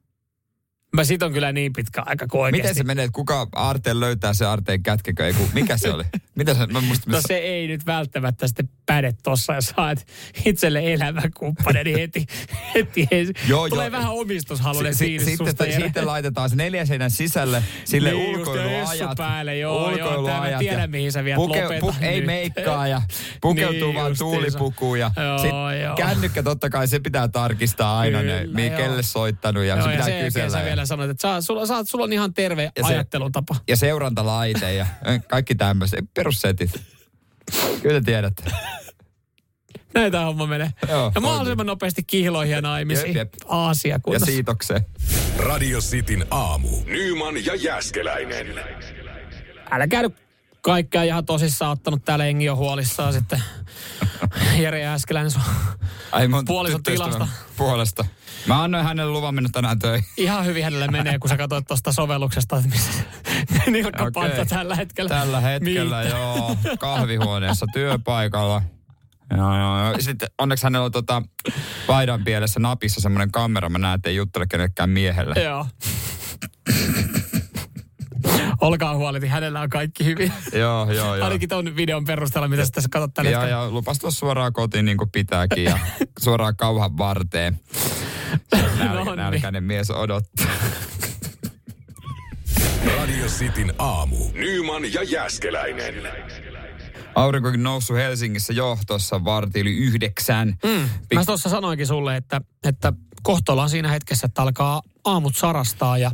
Mä sit on kyllä niin pitkä aika kuin oikeasti. Miten se menee, että kuka Aarteen löytää se Aarteen kätkekö? Ei, kun, mikä se oli? Mitä se, mä muistin, No se ei nyt välttämättä sitten päde tossa, jos saat itselle elämänkumppanen, niin heti, heti, Joo, tulee joo. vähän omistushaluinen Si- fiilis sitten, susta, sitten laitetaan se neljä seinän sisälle, sille Niin, ja ulkoiluajat. päälle, joo, joo, tää mä ja tiedän, mihin sä viet, lopeta Ei nyt. meikkaa ja pukeutuu Niin vaan tuulipukuun. Ja Joo, joo. kännykkä totta kai se pitää tarkistaa aina, ne, Kyllä, joo. kelle soittanut ja Joo, se ja pitää jälkeen kysellä. Ja- vielä sanoit, että sä, sulla, sä, sulla on ihan terve Ja se- ajattelutapa. ja seurantalaite ja kaikki tämmöiset. Perussetit. Kyllä tiedätte. Näin tää homma menee. Joo, ja mahdollisimman nopeasti kihloihin ja naimisiin. Jep, jep. Aasia Ja kunnossa. siitokseen. Radio Cityn aamu. Nyman ja Jäskeläinen. Älä nyt kaikkea ihan tosissaan ottanut täällä Engi on huolissaan sitten. Jere Jääskeläinen sun Ai mun Puolison tilasta. Puolesta. Mä annoin hänelle luvan mennä tänään töihin. ihan hyvin hänelle menee, kun sä katsoit tuosta sovelluksesta, että missä nilkkapanta Okei. tällä hetkellä. Tällä hetkellä, Mitä? joo. Kahvihuoneessa työpaikalla. Joo, joo, joo. Sitten onneksi hänellä on tota paidan pielessä napissa semmoinen kamera. Mä näen, että ei juttele kenellekään miehelle. Joo. Olkaa huoleti, hänellä on kaikki hyvin. Joo, joo, joo. Ainakin ton videon perusteella, mitä sä tässä katsot tällä Ja, hetkellä. ja lupas tuossa suoraan kotiin niin kuin pitääkin ja suoraan kauhan varteen. Nälkä, No niin. nälkäinen mies odottaa. Radio Cityn aamu. Nyman ja Jäskeläinen. Aurinkokin noussut Helsingissä jo tuossa varti yli yhdeksän. Mm. Mä tuossa sanoinkin sulle, että, että kohta ollaan siinä hetkessä, että alkaa aamut sarastaa ja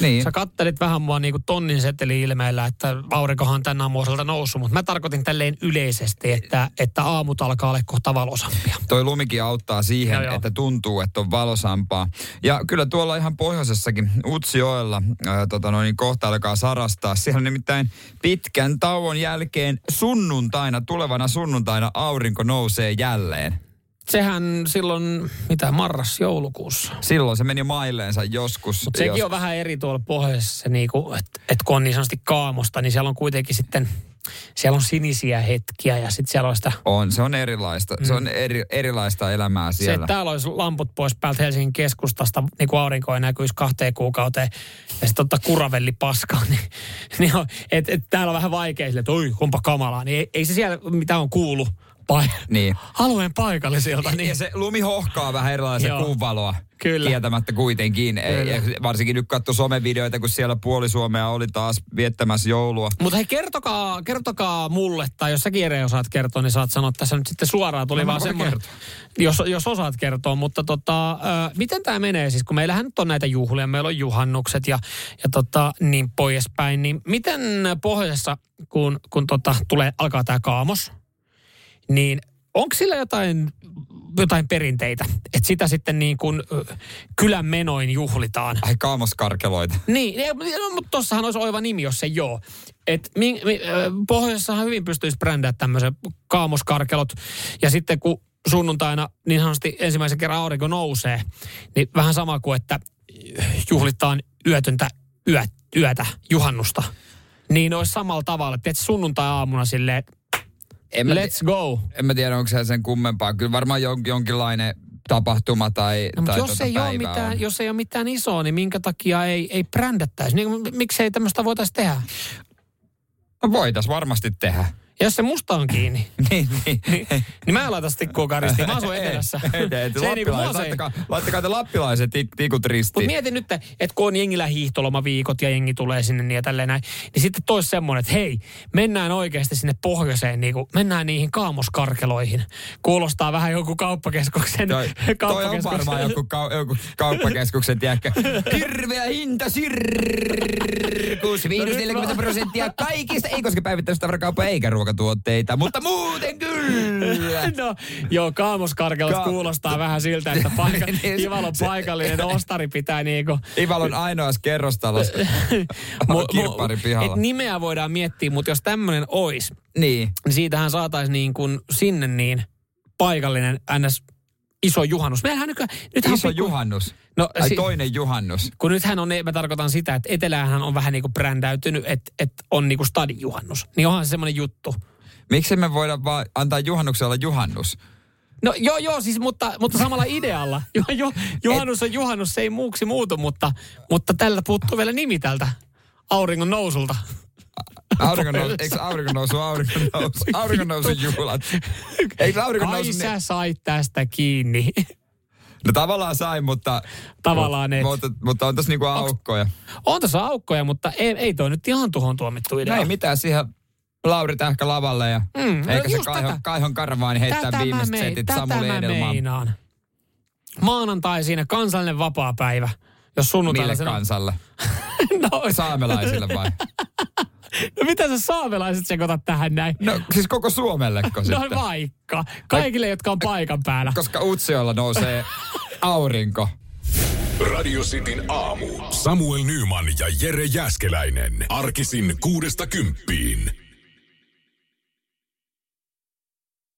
Niin. sä kattelit vähän mua niin kuin tonnin seteli ilmeellä, että aurinkohan on tänään aamuiselta noussut, mutta mä tarkoitin tälleen yleisesti, että, että aamut alkaa olla kohta valosampia. Toi lumikin auttaa siihen, Joo, joo, että tuntuu, että on valosampaa. Ja kyllä tuolla ihan pohjoisessakin Utsjoella ää, tota noin, kohta alkaa sarastaa. Siellä nimittäin pitkän tauon jälkeen sunnuntaina, tulevana sunnuntaina aurinko nousee jälleen. Sehän silloin, mitä, marras-joulukuussa. Silloin se meni mailleensa joskus. Mutta sekin jos- on vähän eri tuolla pohjoisessa, niinku, että et kun on niin sanotusti kaamosta, niin siellä on kuitenkin sitten, siellä on sinisiä hetkiä ja sitten siellä on sitä, On, se on erilaista. Mm. Se on eri, erilaista elämää se, siellä. että täällä olisi lamput pois päältä Helsingin keskustasta, niin kuin aurinko ei näkyisi kahteen kuukauteen, ja sitten ottaa kuravelli paskaa, niin, niin on, et, et, täällä on vähän vaikea sille, että oi, kumpa kamalaa, niin ei, ei se siellä, mitä on kuullut, pai, Niin. alueen paikallisilta, niin Ja se lumi hohkaa vähän erilaisen Joo. kuun valoa. Kyllä. Kieltämättä kuitenkin. Ei- Kyllä. Ja varsinkin nyt katso somevideoita, kun siellä puoli Suomea oli taas viettämässä joulua. Mutta hei, kertokaa, kertokaa mulle, tai jos säkin Jere osaat kertoa, niin saat sanoa tässä nyt sitten suoraan. Tuli No, vaan semmoinen, jos, jos osaat kertoa. Mutta tota, ö, miten tämä menee siis, kun meillähän nyt on näitä juhlia, meillä on juhannukset ja, ja tota, niin poispäin. Niin miten pohjoisessa, kun, kun tota, tulee, alkaa tämä kaamos, niin onko sillä jotain jotain perinteitä. Että sitä sitten niin kuin kylän menoin juhlitaan. Ai kaamoskarkeloita. Niin, no, mutta tossahan olisi oiva nimi, jos se joo. Et mi, mi, pohjoisessahan hyvin pystyisi brändää tämmöiset kaamoskarkelot. Ja sitten kun sunnuntaina niin sanotusti ensimmäisen kerran aurinko nousee, niin vähän sama kuin, että juhlitaan yötöntä yö, yötä, juhannusta. Niin olisi samalla tavalla, että sunnuntai-aamuna silleen, En mä, let's go. en mä tiedä, onko se sen kummempaa. Kyllä varmaan jon, jonkinlainen tapahtuma tai, No, tai jos, tuota ei ole mitään, on. jos ei ole mitään isoa, niin minkä takia ei, ei brändättäisi? Niin, miksei tämmöistä voitaisiin tehdä? No voitais varmasti tehdä. Jos se musta on kiinni, niin, niin. niin, niin mä en laita tikkua karistiin. Mä asun etelässä. Ei, ei, ei, se ei niinku, laittakaa, laittakaa te lappilaiset tik- tikut Mutta ristiin. mietin nyt, että kun on jengillä hiihtolomaviikot ja jengi tulee sinne niin ja tälleen näin, niin sitten tois semmoinen, että hei, mennään oikeasti sinne pohjoiseen, niin kuin, mennään niihin kaamoskarkeloihin. Kuulostaa vähän joku kauppakeskuksen. Toi, toi on kauppakeskuksen- varmaan joku, kau, joku kauppakeskuksen, tiedäkö. Hirveä hinta, sirkus, miinus 40 prosenttia kaikista, ei koske päivittäistä tavarakauppaa eikä ruokatuotteita, mutta muuten kyllä. No, joo, kaamoskarkelot Ka- kuulostaa vähän siltä, että paika, Niin, Ivalon paikallinen ostari pitää niinku... Ivalon kerrostalossa Mu- kirpparin mu- pihalla. Et nimeä voidaan miettiä, mutta jos tämmöinen ois, Niin. niin siitähän saataisiin niin kuin sinne niin paikallinen ns. Iso juhannus. Meillähän nykyään... Nythän Iso on pikku- juhannus. No, Ai si- toinen juhannus. kun nythän on, mä tarkoitan sitä, että etelähän on vähän niin kuin brändäytynyt, että, että on niin kuin stadijuhannus. Niin onhan se semmoinen juttu. Miksi me voida vaan antaa juhannuksella juhannus? No joo, joo, siis, mutta, mutta samalla idealla. Ju, ju, juhannus on juhannus, se ei muuksi muutu, mutta, mutta tällä puuttuu vielä nimi tältä auringon nousulta. Aurinko nousu, eikö aurinko nousu, aurinko nousu, aurinko nousu juhlat? Eikö aurinko Ai nousu? sä sait tästä kiinni. No tavallaan sai, mutta... Tavallaan et. Mutta, mutta on tässä niinku aukkoja. On tässä aukkoja, mutta ei, ei toi nyt ihan tuhon tuomittu idea. No ei mitään siihen Lauri Tähkä lavalle ja Mm, no eikä se Kaihon, tätä. Kaihon Karvaani heittää Tätä viimeiset mein- setit Samuli Edelmaan. Maanantai siinä kansallinen vapaapäivä. Jos sunnuntaina Mille kansalle? no, Saamelaisille vai? No mitä sä saamelaiset sekoitat tähän näin? No siis koko Suomelleko No sitten? vaikka. Kaikille, jotka on paikan päällä. Koska Utsiolla nousee aurinko. Radio Cityn aamu. Samuel Nyman ja Jere Jäskeläinen. Arkisin kuudesta kymppiin.